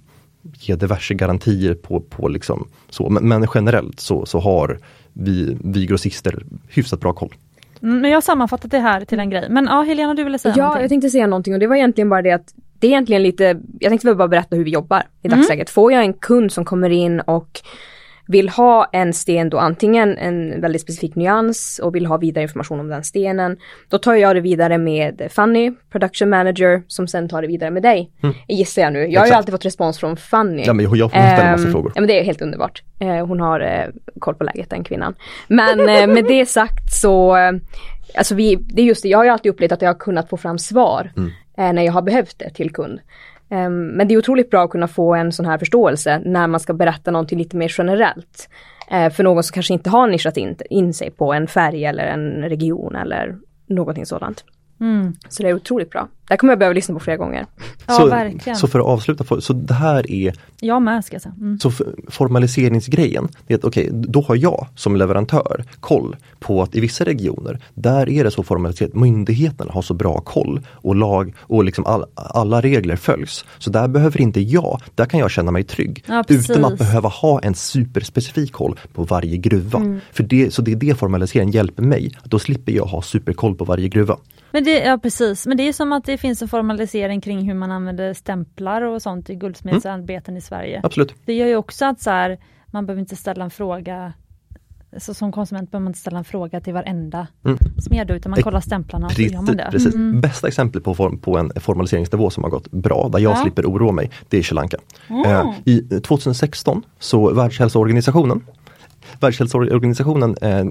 Speaker 2: ge diverse garantier på, på liksom så. Men, men generellt så, så har vi, vi grossister hyfsat bra koll.
Speaker 1: Mm, men jag har sammanfattat det här till en grej. Men ja, Helena du ville säga
Speaker 3: Ja,
Speaker 1: någonting.
Speaker 3: jag tänkte säga någonting och det var egentligen bara det att det är egentligen lite, jag tänkte bara berätta hur vi jobbar i mm. dagsläget. Får jag en kund som kommer in och vill ha en sten då antingen en väldigt specifik nyans och vill ha vidare information om den stenen. Då tar jag det vidare med Fanny, production manager, som sen tar det vidare med dig. Mm. Gissar jag nu. Jag Exakt. har ju alltid fått respons från Fanny.
Speaker 2: Ja men jag får ställa um, massa ehm, frågor.
Speaker 3: Ja men det är helt underbart. Uh, hon har uh, koll på läget den kvinnan. Men uh, med det sagt så Alltså vi, det är just det, jag har ju alltid upplevt att jag har kunnat få fram svar mm. Eh, när jag har behövt det till kund. Um, men det är otroligt bra att kunna få en sån här förståelse när man ska berätta någonting lite mer generellt. Uh, för någon som kanske inte har nischat in, in sig på en färg eller en region eller någonting sådant. Mm. Så det är otroligt bra. Det kommer jag behöva lyssna på flera gånger.
Speaker 1: Ja, så, verkligen.
Speaker 2: Så för att avsluta, så det här är
Speaker 1: Jag med ska jag säga. Mm.
Speaker 2: Så formaliseringsgrejen, det är att okej, okay, då har jag som leverantör koll på att i vissa regioner, där är det så formaliserat, myndigheterna har så bra koll och lag och liksom all, alla regler följs. Så där behöver inte jag, där kan jag känna mig trygg. Ja, utan att behöva ha en superspecifik koll på varje gruva. Mm. För det, så det är det formaliseringen hjälper mig, då slipper jag ha superkoll på varje gruva.
Speaker 1: Men det, ja precis, men det är som att det finns en formalisering kring hur man använder stämplar och sånt i guldsmedsarbeten mm. i Sverige.
Speaker 2: Absolut.
Speaker 1: Det gör ju också att så här, man behöver inte ställa en fråga så som konsument behöver man inte ställa en fråga till varenda mm. smed utan man kollar stämplarna och så gör man det.
Speaker 2: Precis. Mm. Bästa exempel på, form, på en formaliseringsnivå som har gått bra, där jag ja. slipper oroa mig, det är Sri Lanka. Mm. Eh, I 2016 så Världshälsoorganisationen Världshälsoorganisationen eh,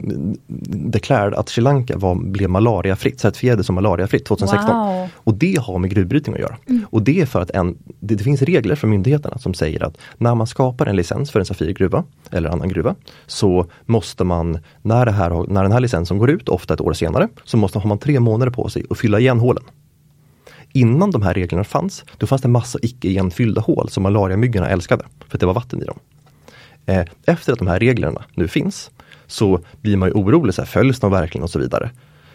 Speaker 2: deklarerade att Sri Lanka var, blev malariafritt, certifierade som malariafritt 2016. Wow. Och det har med gruvbrytning att göra. Mm. Och det är för att en, det, det, finns regler från myndigheterna som säger att när man skapar en licens för en Safirgruva eller annan gruva så måste man, när, det här, när den här licensen går ut, ofta ett år senare, så måste, har man tre månader på sig att fylla igen hålen innan de här reglerna fanns, då fanns det massa icke igenfyllda hål som malariamyggorna älskade, för att det var vatten i dem. Eh, efter att de här reglerna nu finns så blir man ju orolig, så här, följs de verkligen och så vidare.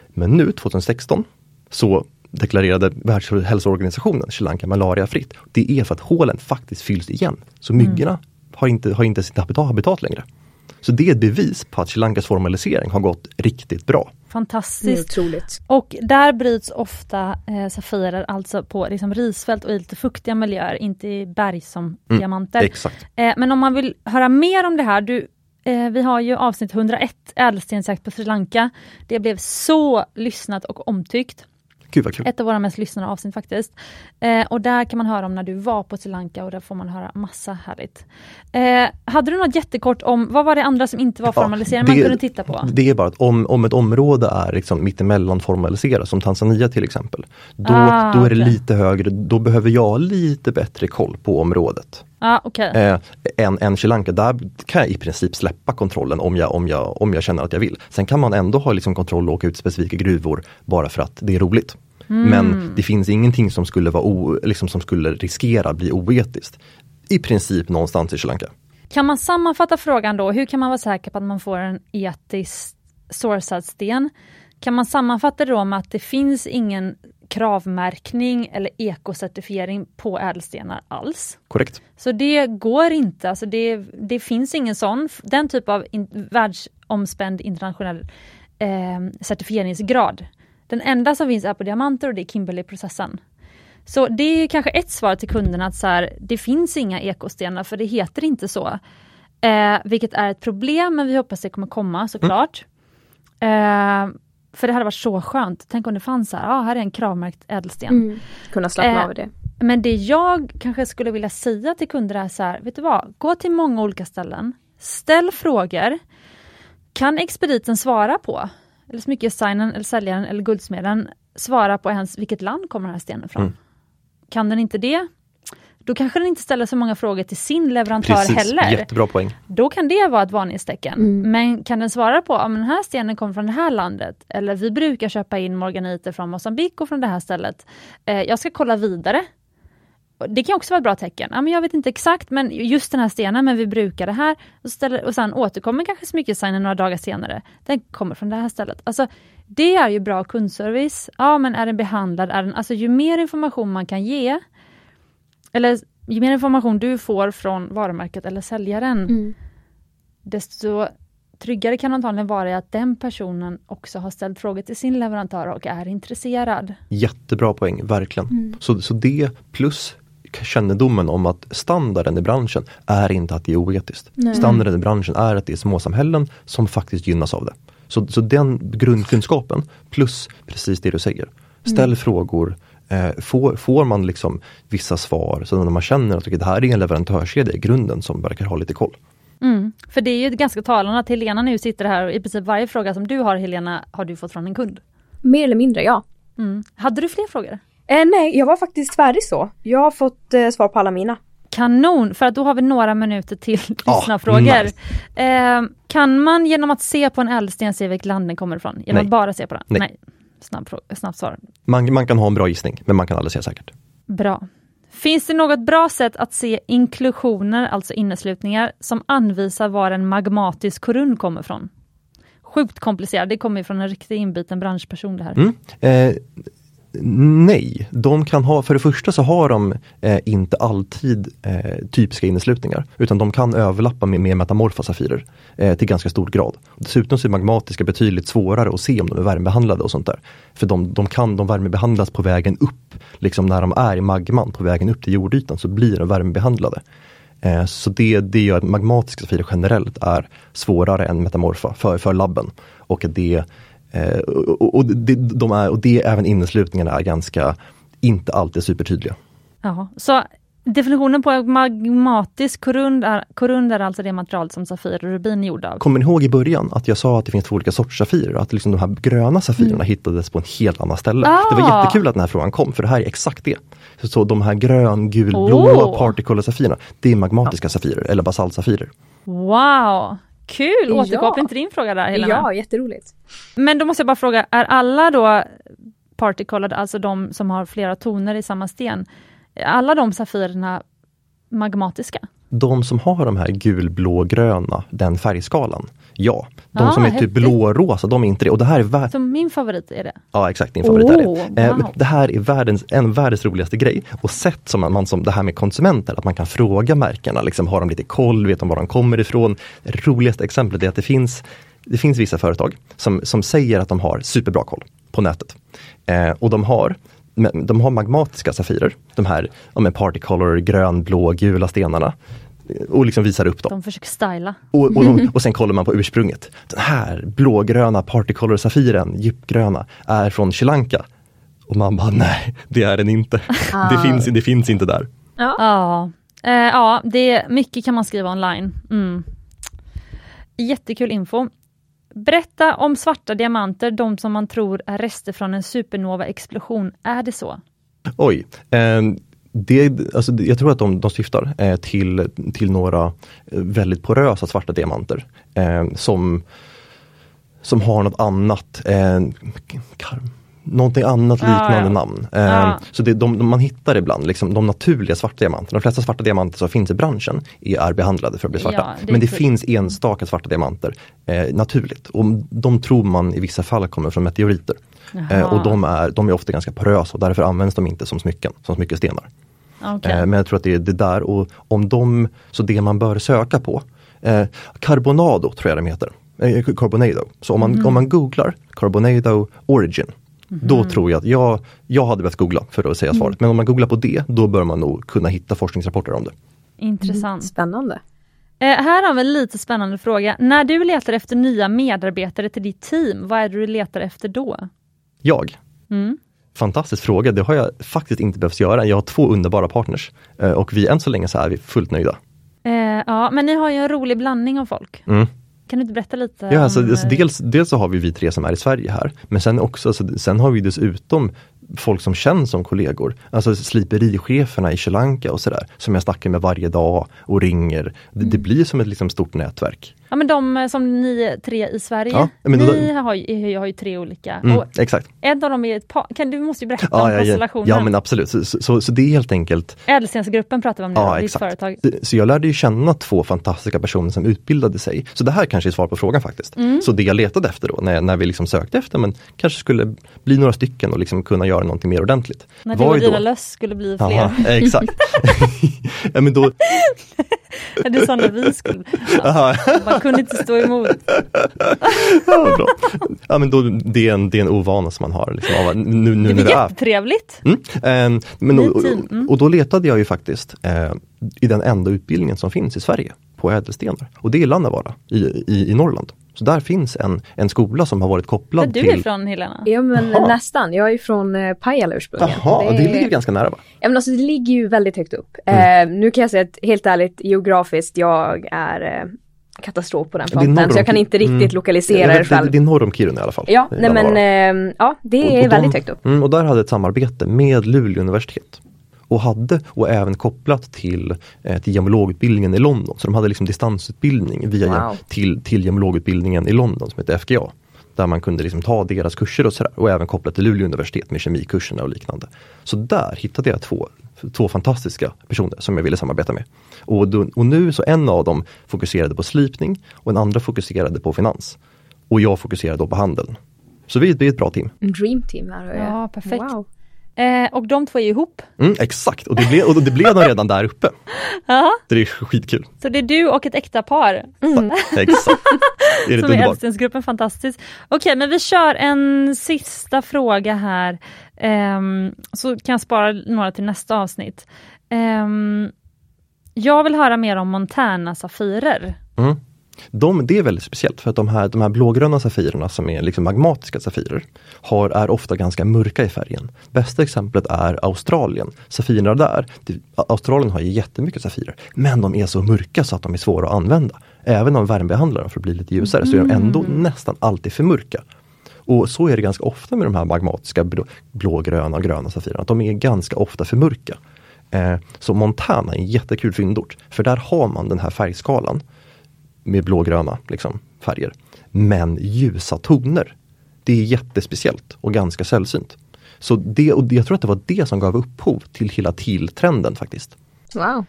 Speaker 2: Men nu 2016 så deklarerade Världshälsoorganisationen Sri Lanka malariafritt. Det är för att hålen faktiskt fylls igen. Så myggorna mm. har, inte, har inte sitt habitat, habitat längre. Så det är ett bevis på att Sri Lankas formalisering har gått riktigt bra.
Speaker 1: Fantastiskt. Och där bryts ofta eh, Safirer alltså på liksom risfält och i lite fuktiga miljöer, inte i berg som mm, diamanter.
Speaker 2: Exakt.
Speaker 1: Eh, men om man vill höra mer om det här, du, eh, vi har ju avsnitt 101, ädelstensjakt på Sri Lanka. Det blev så lyssnat och omtyckt.
Speaker 2: Gud vad kul.
Speaker 1: Ett av våra mest lyssnade avsnitt faktiskt. Eh, och där kan man höra om när du var på Sri Lanka och där får man höra massa härligt. Eh, hade du något jättekort om, vad var det andra som inte var formaliserat ja, man kunde titta på?
Speaker 2: Det är bara att om, om ett område är liksom mittemellan formaliserat, som Tanzania till exempel, då, ah, då är det okay. lite högre, då behöver jag lite bättre koll på området.
Speaker 1: Ah, okay. eh,
Speaker 2: än, än Sri Lanka, där kan jag i princip släppa kontrollen om jag, om jag, om jag känner att jag vill. Sen kan man ändå ha liksom kontroll och åka ut specifika gruvor bara för att det är roligt. Mm. Men det finns ingenting som skulle, vara o, liksom som skulle riskera bli oetiskt. I princip någonstans i Sri Lanka.
Speaker 1: Kan man sammanfatta frågan då, hur kan man vara säker på att man får en etiskt sourcad sten? Kan man sammanfatta det då med att det finns ingen kravmärkning eller ekocertifiering på ädelstenar alls.
Speaker 2: Korrekt.
Speaker 1: Så det går inte, alltså det, det finns ingen sån, den typ av in, världsomspänd internationell eh, certifieringsgrad. Den enda som finns är på diamanter och det är Kimberley-processen. Så det är kanske ett svar till kunderna att så här, det finns inga ekostenar för det heter inte så. Eh, vilket är ett problem men vi hoppas det kommer komma såklart. Mm. Eh, för det hade varit så skönt. Tänk om det fanns så här, ah, här är en kravmärkt ädelsten. Mm.
Speaker 3: Kunna slappna eh, av det.
Speaker 1: Men det jag kanske skulle vilja säga till kunder är så här, vet du vad, gå till många olika ställen, ställ frågor. Kan expediten svara på, eller smyckesdesignern, eller säljaren eller guldsmeden svara på ens vilket land kommer den här stenen från? Mm. Kan den inte det, då kanske den inte ställer så många frågor till sin leverantör Precis, heller.
Speaker 2: Jättebra poäng.
Speaker 1: Då kan det vara ett varningstecken. Mm. Men kan den svara på om den här stenen kommer från det här landet, eller vi brukar köpa in morganiter från Mosambik och från det här stället. Eh, jag ska kolla vidare. Det kan också vara ett bra tecken. Ja, men jag vet inte exakt, men just den här stenen, men vi brukar det här. Och, ställer, och sen återkommer kanske smyckesdesignen några dagar senare. Den kommer från det här stället. Alltså, det är ju bra kundservice. Ja, men är den behandlad? Är den, alltså, ju mer information man kan ge, eller ju mer information du får från varumärket eller säljaren, mm. desto tryggare kan antagligen vara att den personen också har ställt frågor till sin leverantör och är intresserad.
Speaker 2: Jättebra poäng, verkligen. Mm. Så, så det plus kännedomen om att standarden i branschen är inte att det är oetiskt. Nej. Standarden i branschen är att det är småsamhällen som faktiskt gynnas av det. Så, så den grundkunskapen plus precis det du säger. Ställ mm. frågor, får, får man liksom vissa svar, så när man känner att okay, det här är en leverantörskedja i grunden som verkar ha lite koll.
Speaker 1: Mm, för det är ju ganska talande att Helena nu sitter här och i princip varje fråga som du har Helena har du fått från en kund.
Speaker 3: Mer eller mindre ja.
Speaker 1: Mm. Hade du fler frågor?
Speaker 3: Eh, nej, jag var faktiskt färdig så. Jag har fått eh, svar på alla mina.
Speaker 1: Kanon, för att då har vi några minuter till lyssnarfrågor. Nice. eh, kan man genom att se på en ädelsten se vilket land den kommer ifrån? Genom Nej. att bara se på den?
Speaker 2: Nej. Nej
Speaker 1: snabb, snabbt svar.
Speaker 2: Man, man kan ha en bra gissning, men man kan aldrig säga säkert.
Speaker 1: Bra. Finns det något bra sätt att se inklusioner, alltså inneslutningar, som anvisar var en magmatisk korund kommer från? Sjukt komplicerat, det kommer från en riktigt inbiten branschperson det här.
Speaker 2: Mm. Eh, Nej, de kan ha, för det första så har de eh, inte alltid eh, typiska inneslutningar utan de kan överlappa med med metamorfa safirer eh, till ganska stor grad. Dessutom så är magmatiska betydligt svårare att se om de är värmebehandlade och sånt där. För de, de kan de värmebehandlas på vägen upp, liksom när de är i magman på vägen upp till jordytan så blir de värmebehandlade. Eh, så det, det gör att magmatiska safirer generellt är svårare än metamorfa för, för labben. Och det och, och, det, de är, och det även inneslutningarna är ganska, inte alltid supertydliga.
Speaker 1: Ja, så definitionen på magmatisk korund är, korund är alltså det material som Safir och Rubin är gjorda av?
Speaker 2: Kommer ni ihåg i början att jag sa att det finns två olika sorters Safirer? Att liksom de här gröna Safirerna mm. hittades på en helt annan ställe. Ah. Det var jättekul att den här frågan kom för det här är exakt det. Så, så de här grön, gul, oh. particolor Safirerna, det är magmatiska ja. Safirer eller basaltsafirer.
Speaker 1: Wow! Kul! Återkoppling ja. till din fråga där Helena.
Speaker 3: Ja, jätteroligt.
Speaker 1: Men då måste jag bara fråga, är alla då particolored, alltså de som har flera toner i samma sten, alla de safirerna magmatiska?
Speaker 2: De som har de här gulblågröna, den färgskalan, Ja, de
Speaker 1: Ah,
Speaker 2: som är typ
Speaker 1: häftigt.
Speaker 2: blårosa, de är inte det. Och det här är vär-
Speaker 1: Så min favorit är det.
Speaker 2: Ja exakt, din favorit är
Speaker 1: Åh,
Speaker 2: det. Eh,
Speaker 1: wow.
Speaker 2: Det här är världens, en världens roligaste grej. Och sätt som man, man som det här med konsumenter, att man kan fråga märkena, liksom, har de lite koll, vet de var de kommer ifrån? Det roligaste exemplet är att det finns, det finns vissa företag som, som säger att de har superbra koll på nätet. Eh, och de har de har magmatiska safirer, de här ja, med party color, grön, blå, gula stenarna. Och liksom visar upp dem.
Speaker 1: De försöker styla.
Speaker 2: Och, och, de, och sen kollar man på ursprunget. Den här blågröna Particolor Safiren, djupgröna, är från Sri Lanka. Och man bara nej, det är den inte. Det, finns, det finns inte där.
Speaker 1: Ja, eh, ja det, mycket kan man skriva online. Mm. Jättekul info. Berätta om svarta diamanter, de som man tror är rester från en supernova-explosion. Är det så?
Speaker 2: Oj. Eh, det, alltså, jag tror att de, de syftar eh, till, till några eh, väldigt porösa svarta diamanter. Eh, som, som har något annat, eh, någonting annat
Speaker 1: Ja,
Speaker 2: liknande
Speaker 1: ja.
Speaker 2: namn. Eh,
Speaker 1: Ja.
Speaker 2: Så det, de, de, man hittar ibland liksom, de naturliga svarta diamanterna. De flesta svarta diamanter som finns i branschen är, behandlade för att bli svarta.
Speaker 1: Ja, det
Speaker 2: Men det
Speaker 1: kul.
Speaker 2: finns enstaka svarta diamanter eh, naturligt. Och de tror man i vissa fall kommer från meteoriter. Eh,
Speaker 1: Jaha.
Speaker 2: och de är, de är ofta ganska porösa och därför används de inte som smycken, som smyckestenar.
Speaker 1: Okej.
Speaker 2: Eh, men jag tror att det är det där och om de, så det man bör söka på, eh, Carbonado tror jag de heter. Eh, Carbonado. Så om man,
Speaker 1: Mhm.
Speaker 2: om man googlar Carbonado Origin, då tror jag att jag, jag hade behövt googla för att säga svaret. Men om man googlar på det, då bör man nog kunna hitta forskningsrapporter om det.
Speaker 1: Intressant.
Speaker 3: Spännande.
Speaker 1: Eh, här har vi en lite spännande fråga. När du letar efter nya medarbetare till ditt team, vad är det du letar efter då?
Speaker 2: Jag?
Speaker 1: Mm.
Speaker 2: Fantastisk fråga, det har jag faktiskt inte behövt göra. Jag har två underbara partners eh, och vi än så länge så är vi fullt nöjda.
Speaker 1: Eh, ja, men ni har ju en rolig blandning av folk.
Speaker 2: Mm.
Speaker 1: Kan du inte berätta lite?
Speaker 2: Ja, alltså,
Speaker 1: om,
Speaker 2: alltså,
Speaker 1: eh,
Speaker 2: dels, dels så har vi vi tre som är i Sverige här, men sen också, alltså, sen har vi dessutom folk som känns som kollegor. Alltså slipericheferna i Sri Lanka och sådär, som jag snackar med varje dag och ringer. Det,
Speaker 1: Mm.
Speaker 2: det blir som ett liksom, stort nätverk.
Speaker 1: Ja men de eh, som ni tre i Sverige,
Speaker 2: Ja, men
Speaker 1: ni
Speaker 2: då-
Speaker 1: har, ju, har ju tre olika.
Speaker 2: Mm, exakt.
Speaker 1: en av dem är ett par, kan, du måste ju berätta om
Speaker 2: Ja, ja, ja,
Speaker 1: konstellationen.
Speaker 2: ja men absolut, så, så, så, det är helt enkelt
Speaker 1: Ädelstensgruppen pratar vi om nu,
Speaker 2: Ja,
Speaker 1: ditt företag.
Speaker 2: Så jag lärde ju känna två fantastiska personer som utbildade sig. Så det här kanske är svar på frågan faktiskt.
Speaker 1: Mm.
Speaker 2: Så det jag letade efter då, när, när vi liksom sökte efter, men kanske skulle bli några stycken och liksom kunna göra någonting mer ordentligt.
Speaker 1: När du och dina löss skulle bli fler.
Speaker 2: Jaha, exakt. ja, men då,
Speaker 1: Du sa när vi skulle ja, Man kunde inte stå emot.
Speaker 2: ja, bra. ja, men då, det, är en, det är en ovana som man har. Liksom, nu nu
Speaker 1: Det blir
Speaker 2: det är
Speaker 1: jättetrevligt.
Speaker 2: Mm. Eh, men, och,
Speaker 1: mm.
Speaker 2: och då letade jag ju faktiskt eh, i den enda utbildningen som finns i Sverige på ädelstenar. Och det är Lannavaara i, i, i Norrland. Så där finns en, en skola som har varit
Speaker 1: Där
Speaker 2: kopplad
Speaker 1: du
Speaker 2: till...
Speaker 1: är ifrån Helena?
Speaker 3: Ja men
Speaker 2: Jaha.
Speaker 3: nästan, jag är från eh, Pajala ursprungligen.
Speaker 2: Jaha, det, ligger ganska nära va?
Speaker 3: Ja men alltså det ligger ju väldigt högt upp.
Speaker 2: Mm.
Speaker 3: Eh, nu kan jag säga att helt ärligt geografiskt, jag är eh, katastrof på den
Speaker 2: Det är
Speaker 3: fronten. Så jag kan inte riktigt
Speaker 2: Mm.
Speaker 3: lokalisera det
Speaker 2: vet, det,
Speaker 3: själv.
Speaker 2: det är norr om Kiruna i alla fall.
Speaker 3: Ja, nej men eh, ja det
Speaker 2: Och-
Speaker 3: är
Speaker 2: och
Speaker 3: väldigt
Speaker 2: de,
Speaker 3: högt upp.
Speaker 2: Mm, och där hade ett samarbete med Luleå universitet. Och hade, och även kopplat till, eh, till gemologutbildningen i London. Så de hade liksom distansutbildning via,
Speaker 3: Wow.
Speaker 2: till, till gemologutbildningen i London som heter FGA. Där man kunde liksom ta deras kurser och sådär. Och även kopplat till Luleå universitet med kemikurserna och liknande. Så där hittade jag två, två fantastiska personer som jag ville samarbeta med. Och, då, och nu så en av dem fokuserade på slipning och en andra fokuserade på finans. Och jag fokuserade då på handeln. Så vi, vi är ett bra team.
Speaker 3: En dream team här.
Speaker 1: Ja, perfekt.
Speaker 3: Wow.
Speaker 1: Eh, och de två är ju ihop.
Speaker 2: Mm, exakt, och det, blev, och det blev de redan där uppe.
Speaker 1: Ja,
Speaker 2: Det är skitkul.
Speaker 1: så det är du och ett äkta par.
Speaker 2: Exakt. Är det
Speaker 1: Som är
Speaker 2: underbart?
Speaker 1: Ädelstensgruppen, fantastiskt. Okej, men vi kör en sista fråga här. Ehm, så kan jag spara några till nästa avsnitt. Ehm, jag vill höra mer om Montana Safirer.
Speaker 2: Mm. De, det är väldigt speciellt för att de här, de här blågröna safirerna som är liksom magmatiska safirer har, är ofta ganska mörka i färgen. Bästa exemplet är Australien. Safirerna där, det, Australien har ju jättemycket safirer men de är så mörka så att de är svåra att använda. Även om värmebehandlar dem för att bli lite ljusare så är de ändå nästan alltid för mörka. Och så är det ganska ofta med de här magmatiska blå, blågröna och gröna safirerna. att De är ganska ofta för mörka. Eh, så Montana är en jättekul fyndort. För där har man den här färgskalan med blågröna liksom, färger. Men ljusa toner. Det är jättespeciellt och ganska sällsynt. Så det, och jag tror att det var det som gav upphov till hela TIL-trenden faktiskt.
Speaker 3: Wow.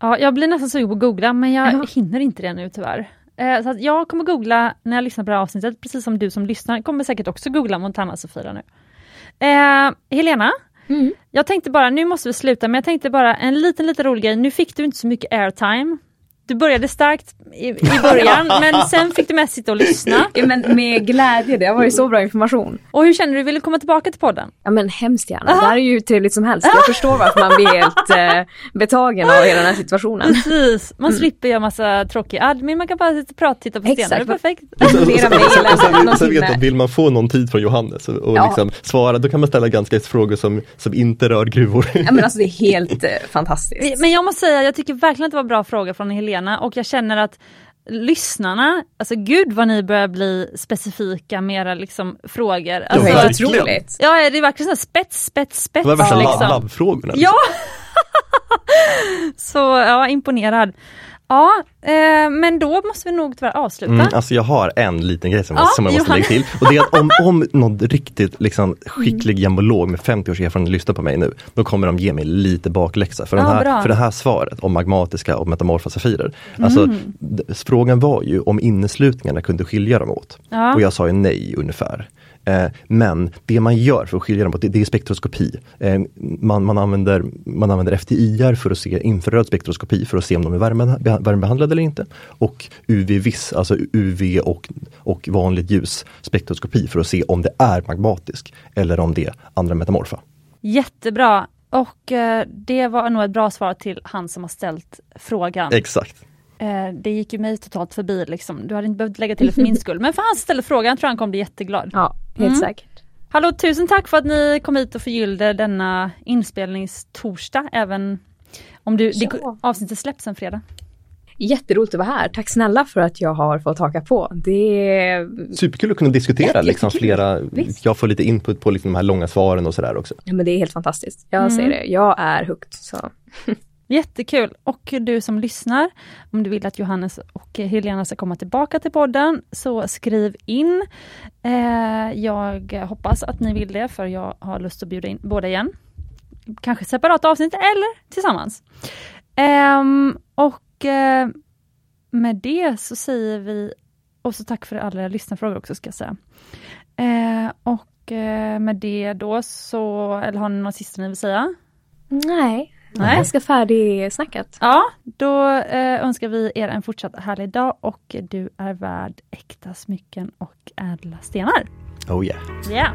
Speaker 1: Ja, jag blir nästan sugen på att googla men jag
Speaker 3: Ja.
Speaker 1: hinner inte det nu tyvärr. Eh, så att jag kommer googla när jag lyssnar på det här avsnittet, precis som du som lyssnar kommer säkert också googla Montana Sofira nu. Eh, Helena,
Speaker 3: Mm.
Speaker 1: jag tänkte bara, nu måste vi sluta, men jag tänkte bara en liten, liten rolig grej. Nu fick du inte så mycket airtime. Du började starkt i, i början, men sen fick du mest sitta och lyssna.
Speaker 3: Ja, men med glädje, det har varit så bra information.
Speaker 1: Och hur känner du? Vill du komma tillbaka till podden?
Speaker 3: Ja men hemskt gärna, det här är ju trevligt som helst. Jag förstår varför man blir helt eh, betagen av hela den här situationen.
Speaker 1: Precis, man slipper göra massa tråkig admin, man kan bara sitta och prata, titta på stenar, det är perfekt.
Speaker 2: Och sen, sen vet vill man få någon tid från Johannes och, och
Speaker 3: Ja.
Speaker 2: liksom svara, då kan man ställa ganska frågor som, som inte rör gruvor.
Speaker 3: Ja men alltså det är helt eh, fantastiskt.
Speaker 1: Men jag måste säga, jag tycker verkligen att det var bra fråga från Helena och jag känner att lyssnarna, alltså gud vad ni börjar bli specifika med era liksom, frågor. Alltså,
Speaker 2: verkligen.
Speaker 3: otroligt.
Speaker 1: ja, det är verkligen så spets, spets, spets.
Speaker 2: Det var värsta
Speaker 1: liksom.
Speaker 2: lab- labbfrågorna.
Speaker 1: Ja! så ja, imponerad. Ja, eh, men då måste vi nog tyvärr avsluta.
Speaker 2: Mm, alltså jag har en liten grej som,
Speaker 1: Ja,
Speaker 2: jag, som jag måste
Speaker 1: Johannes.
Speaker 2: lägga till. Och det är att om, om någon riktigt liksom, skicklig gemolog med 50 års erfarenhet lyssnar på mig nu, då kommer de ge mig lite bakläxa. För, den
Speaker 1: Ja,
Speaker 2: här, för det här svaret om magmatiska och metamorfa safirer. Alltså,
Speaker 1: Mm.
Speaker 2: frågan var ju om inneslutningarna kunde skilja dem åt.
Speaker 1: Ja.
Speaker 2: Och jag sa ju nej ungefär. Eh, men det man gör för att skilja dem åt, det, är spektroskopi. Eh, man, man, använder, man använder FTIR för att se infraröd spektroskopi för att se om de är värme, värmebehandlade eller inte. Och UV-VIS, alltså UV och, och vanligt ljus spektroskopi för att se om det är magmatisk eller om det är andra metamorfa.
Speaker 1: Jättebra. Och eh, det var nog ett bra svar till han som har ställt frågan.
Speaker 2: Exakt.
Speaker 1: Eh, det gick ju mig totalt förbi liksom. Du hade inte behövt lägga till det för min skull. Men för han ställde frågan tror jag han kommer bli jätteglad.
Speaker 3: Ja, helt
Speaker 1: Mm.
Speaker 3: säkert.
Speaker 1: Hallå, tusen tack för att ni kom hit och förgyllde denna inspelningstorsdag, även om du, det,
Speaker 3: Ja.
Speaker 1: avsnittet släpps en fredag.
Speaker 3: Jätteroligt att vara här. Tack snälla för att jag har fått haka på. Det är...
Speaker 2: Superkul att kunna diskutera
Speaker 3: Jätte-
Speaker 2: liksom, flera,
Speaker 3: Visst.
Speaker 2: jag får lite input på liksom, de här långa svaren och sådär också.
Speaker 3: Ja, men det är helt fantastiskt. Jag
Speaker 1: Mm.
Speaker 3: säger det. Jag är hooked. Så.
Speaker 1: Jättekul! Och du som lyssnar, om du vill att Johannes och Helena ska komma tillbaka till podden, så skriv in. Eh, jag hoppas att ni vill det, för jag har lust att bjuda in båda igen. Kanske separata avsnitt eller tillsammans. Ehm, och eh, med det så säger vi, och så tack för alla lyssnarfrågor också ska jag säga. Eh, och med det då så, eller har ni något sista ni vill säga?
Speaker 3: Nej,
Speaker 1: Nej.
Speaker 3: ganska färdigsnackat.
Speaker 1: Ja, då eh, önskar vi er en fortsatt härlig dag och du är värd äkta smycken och ädla stenar.
Speaker 2: Oh yeah.
Speaker 1: Ja.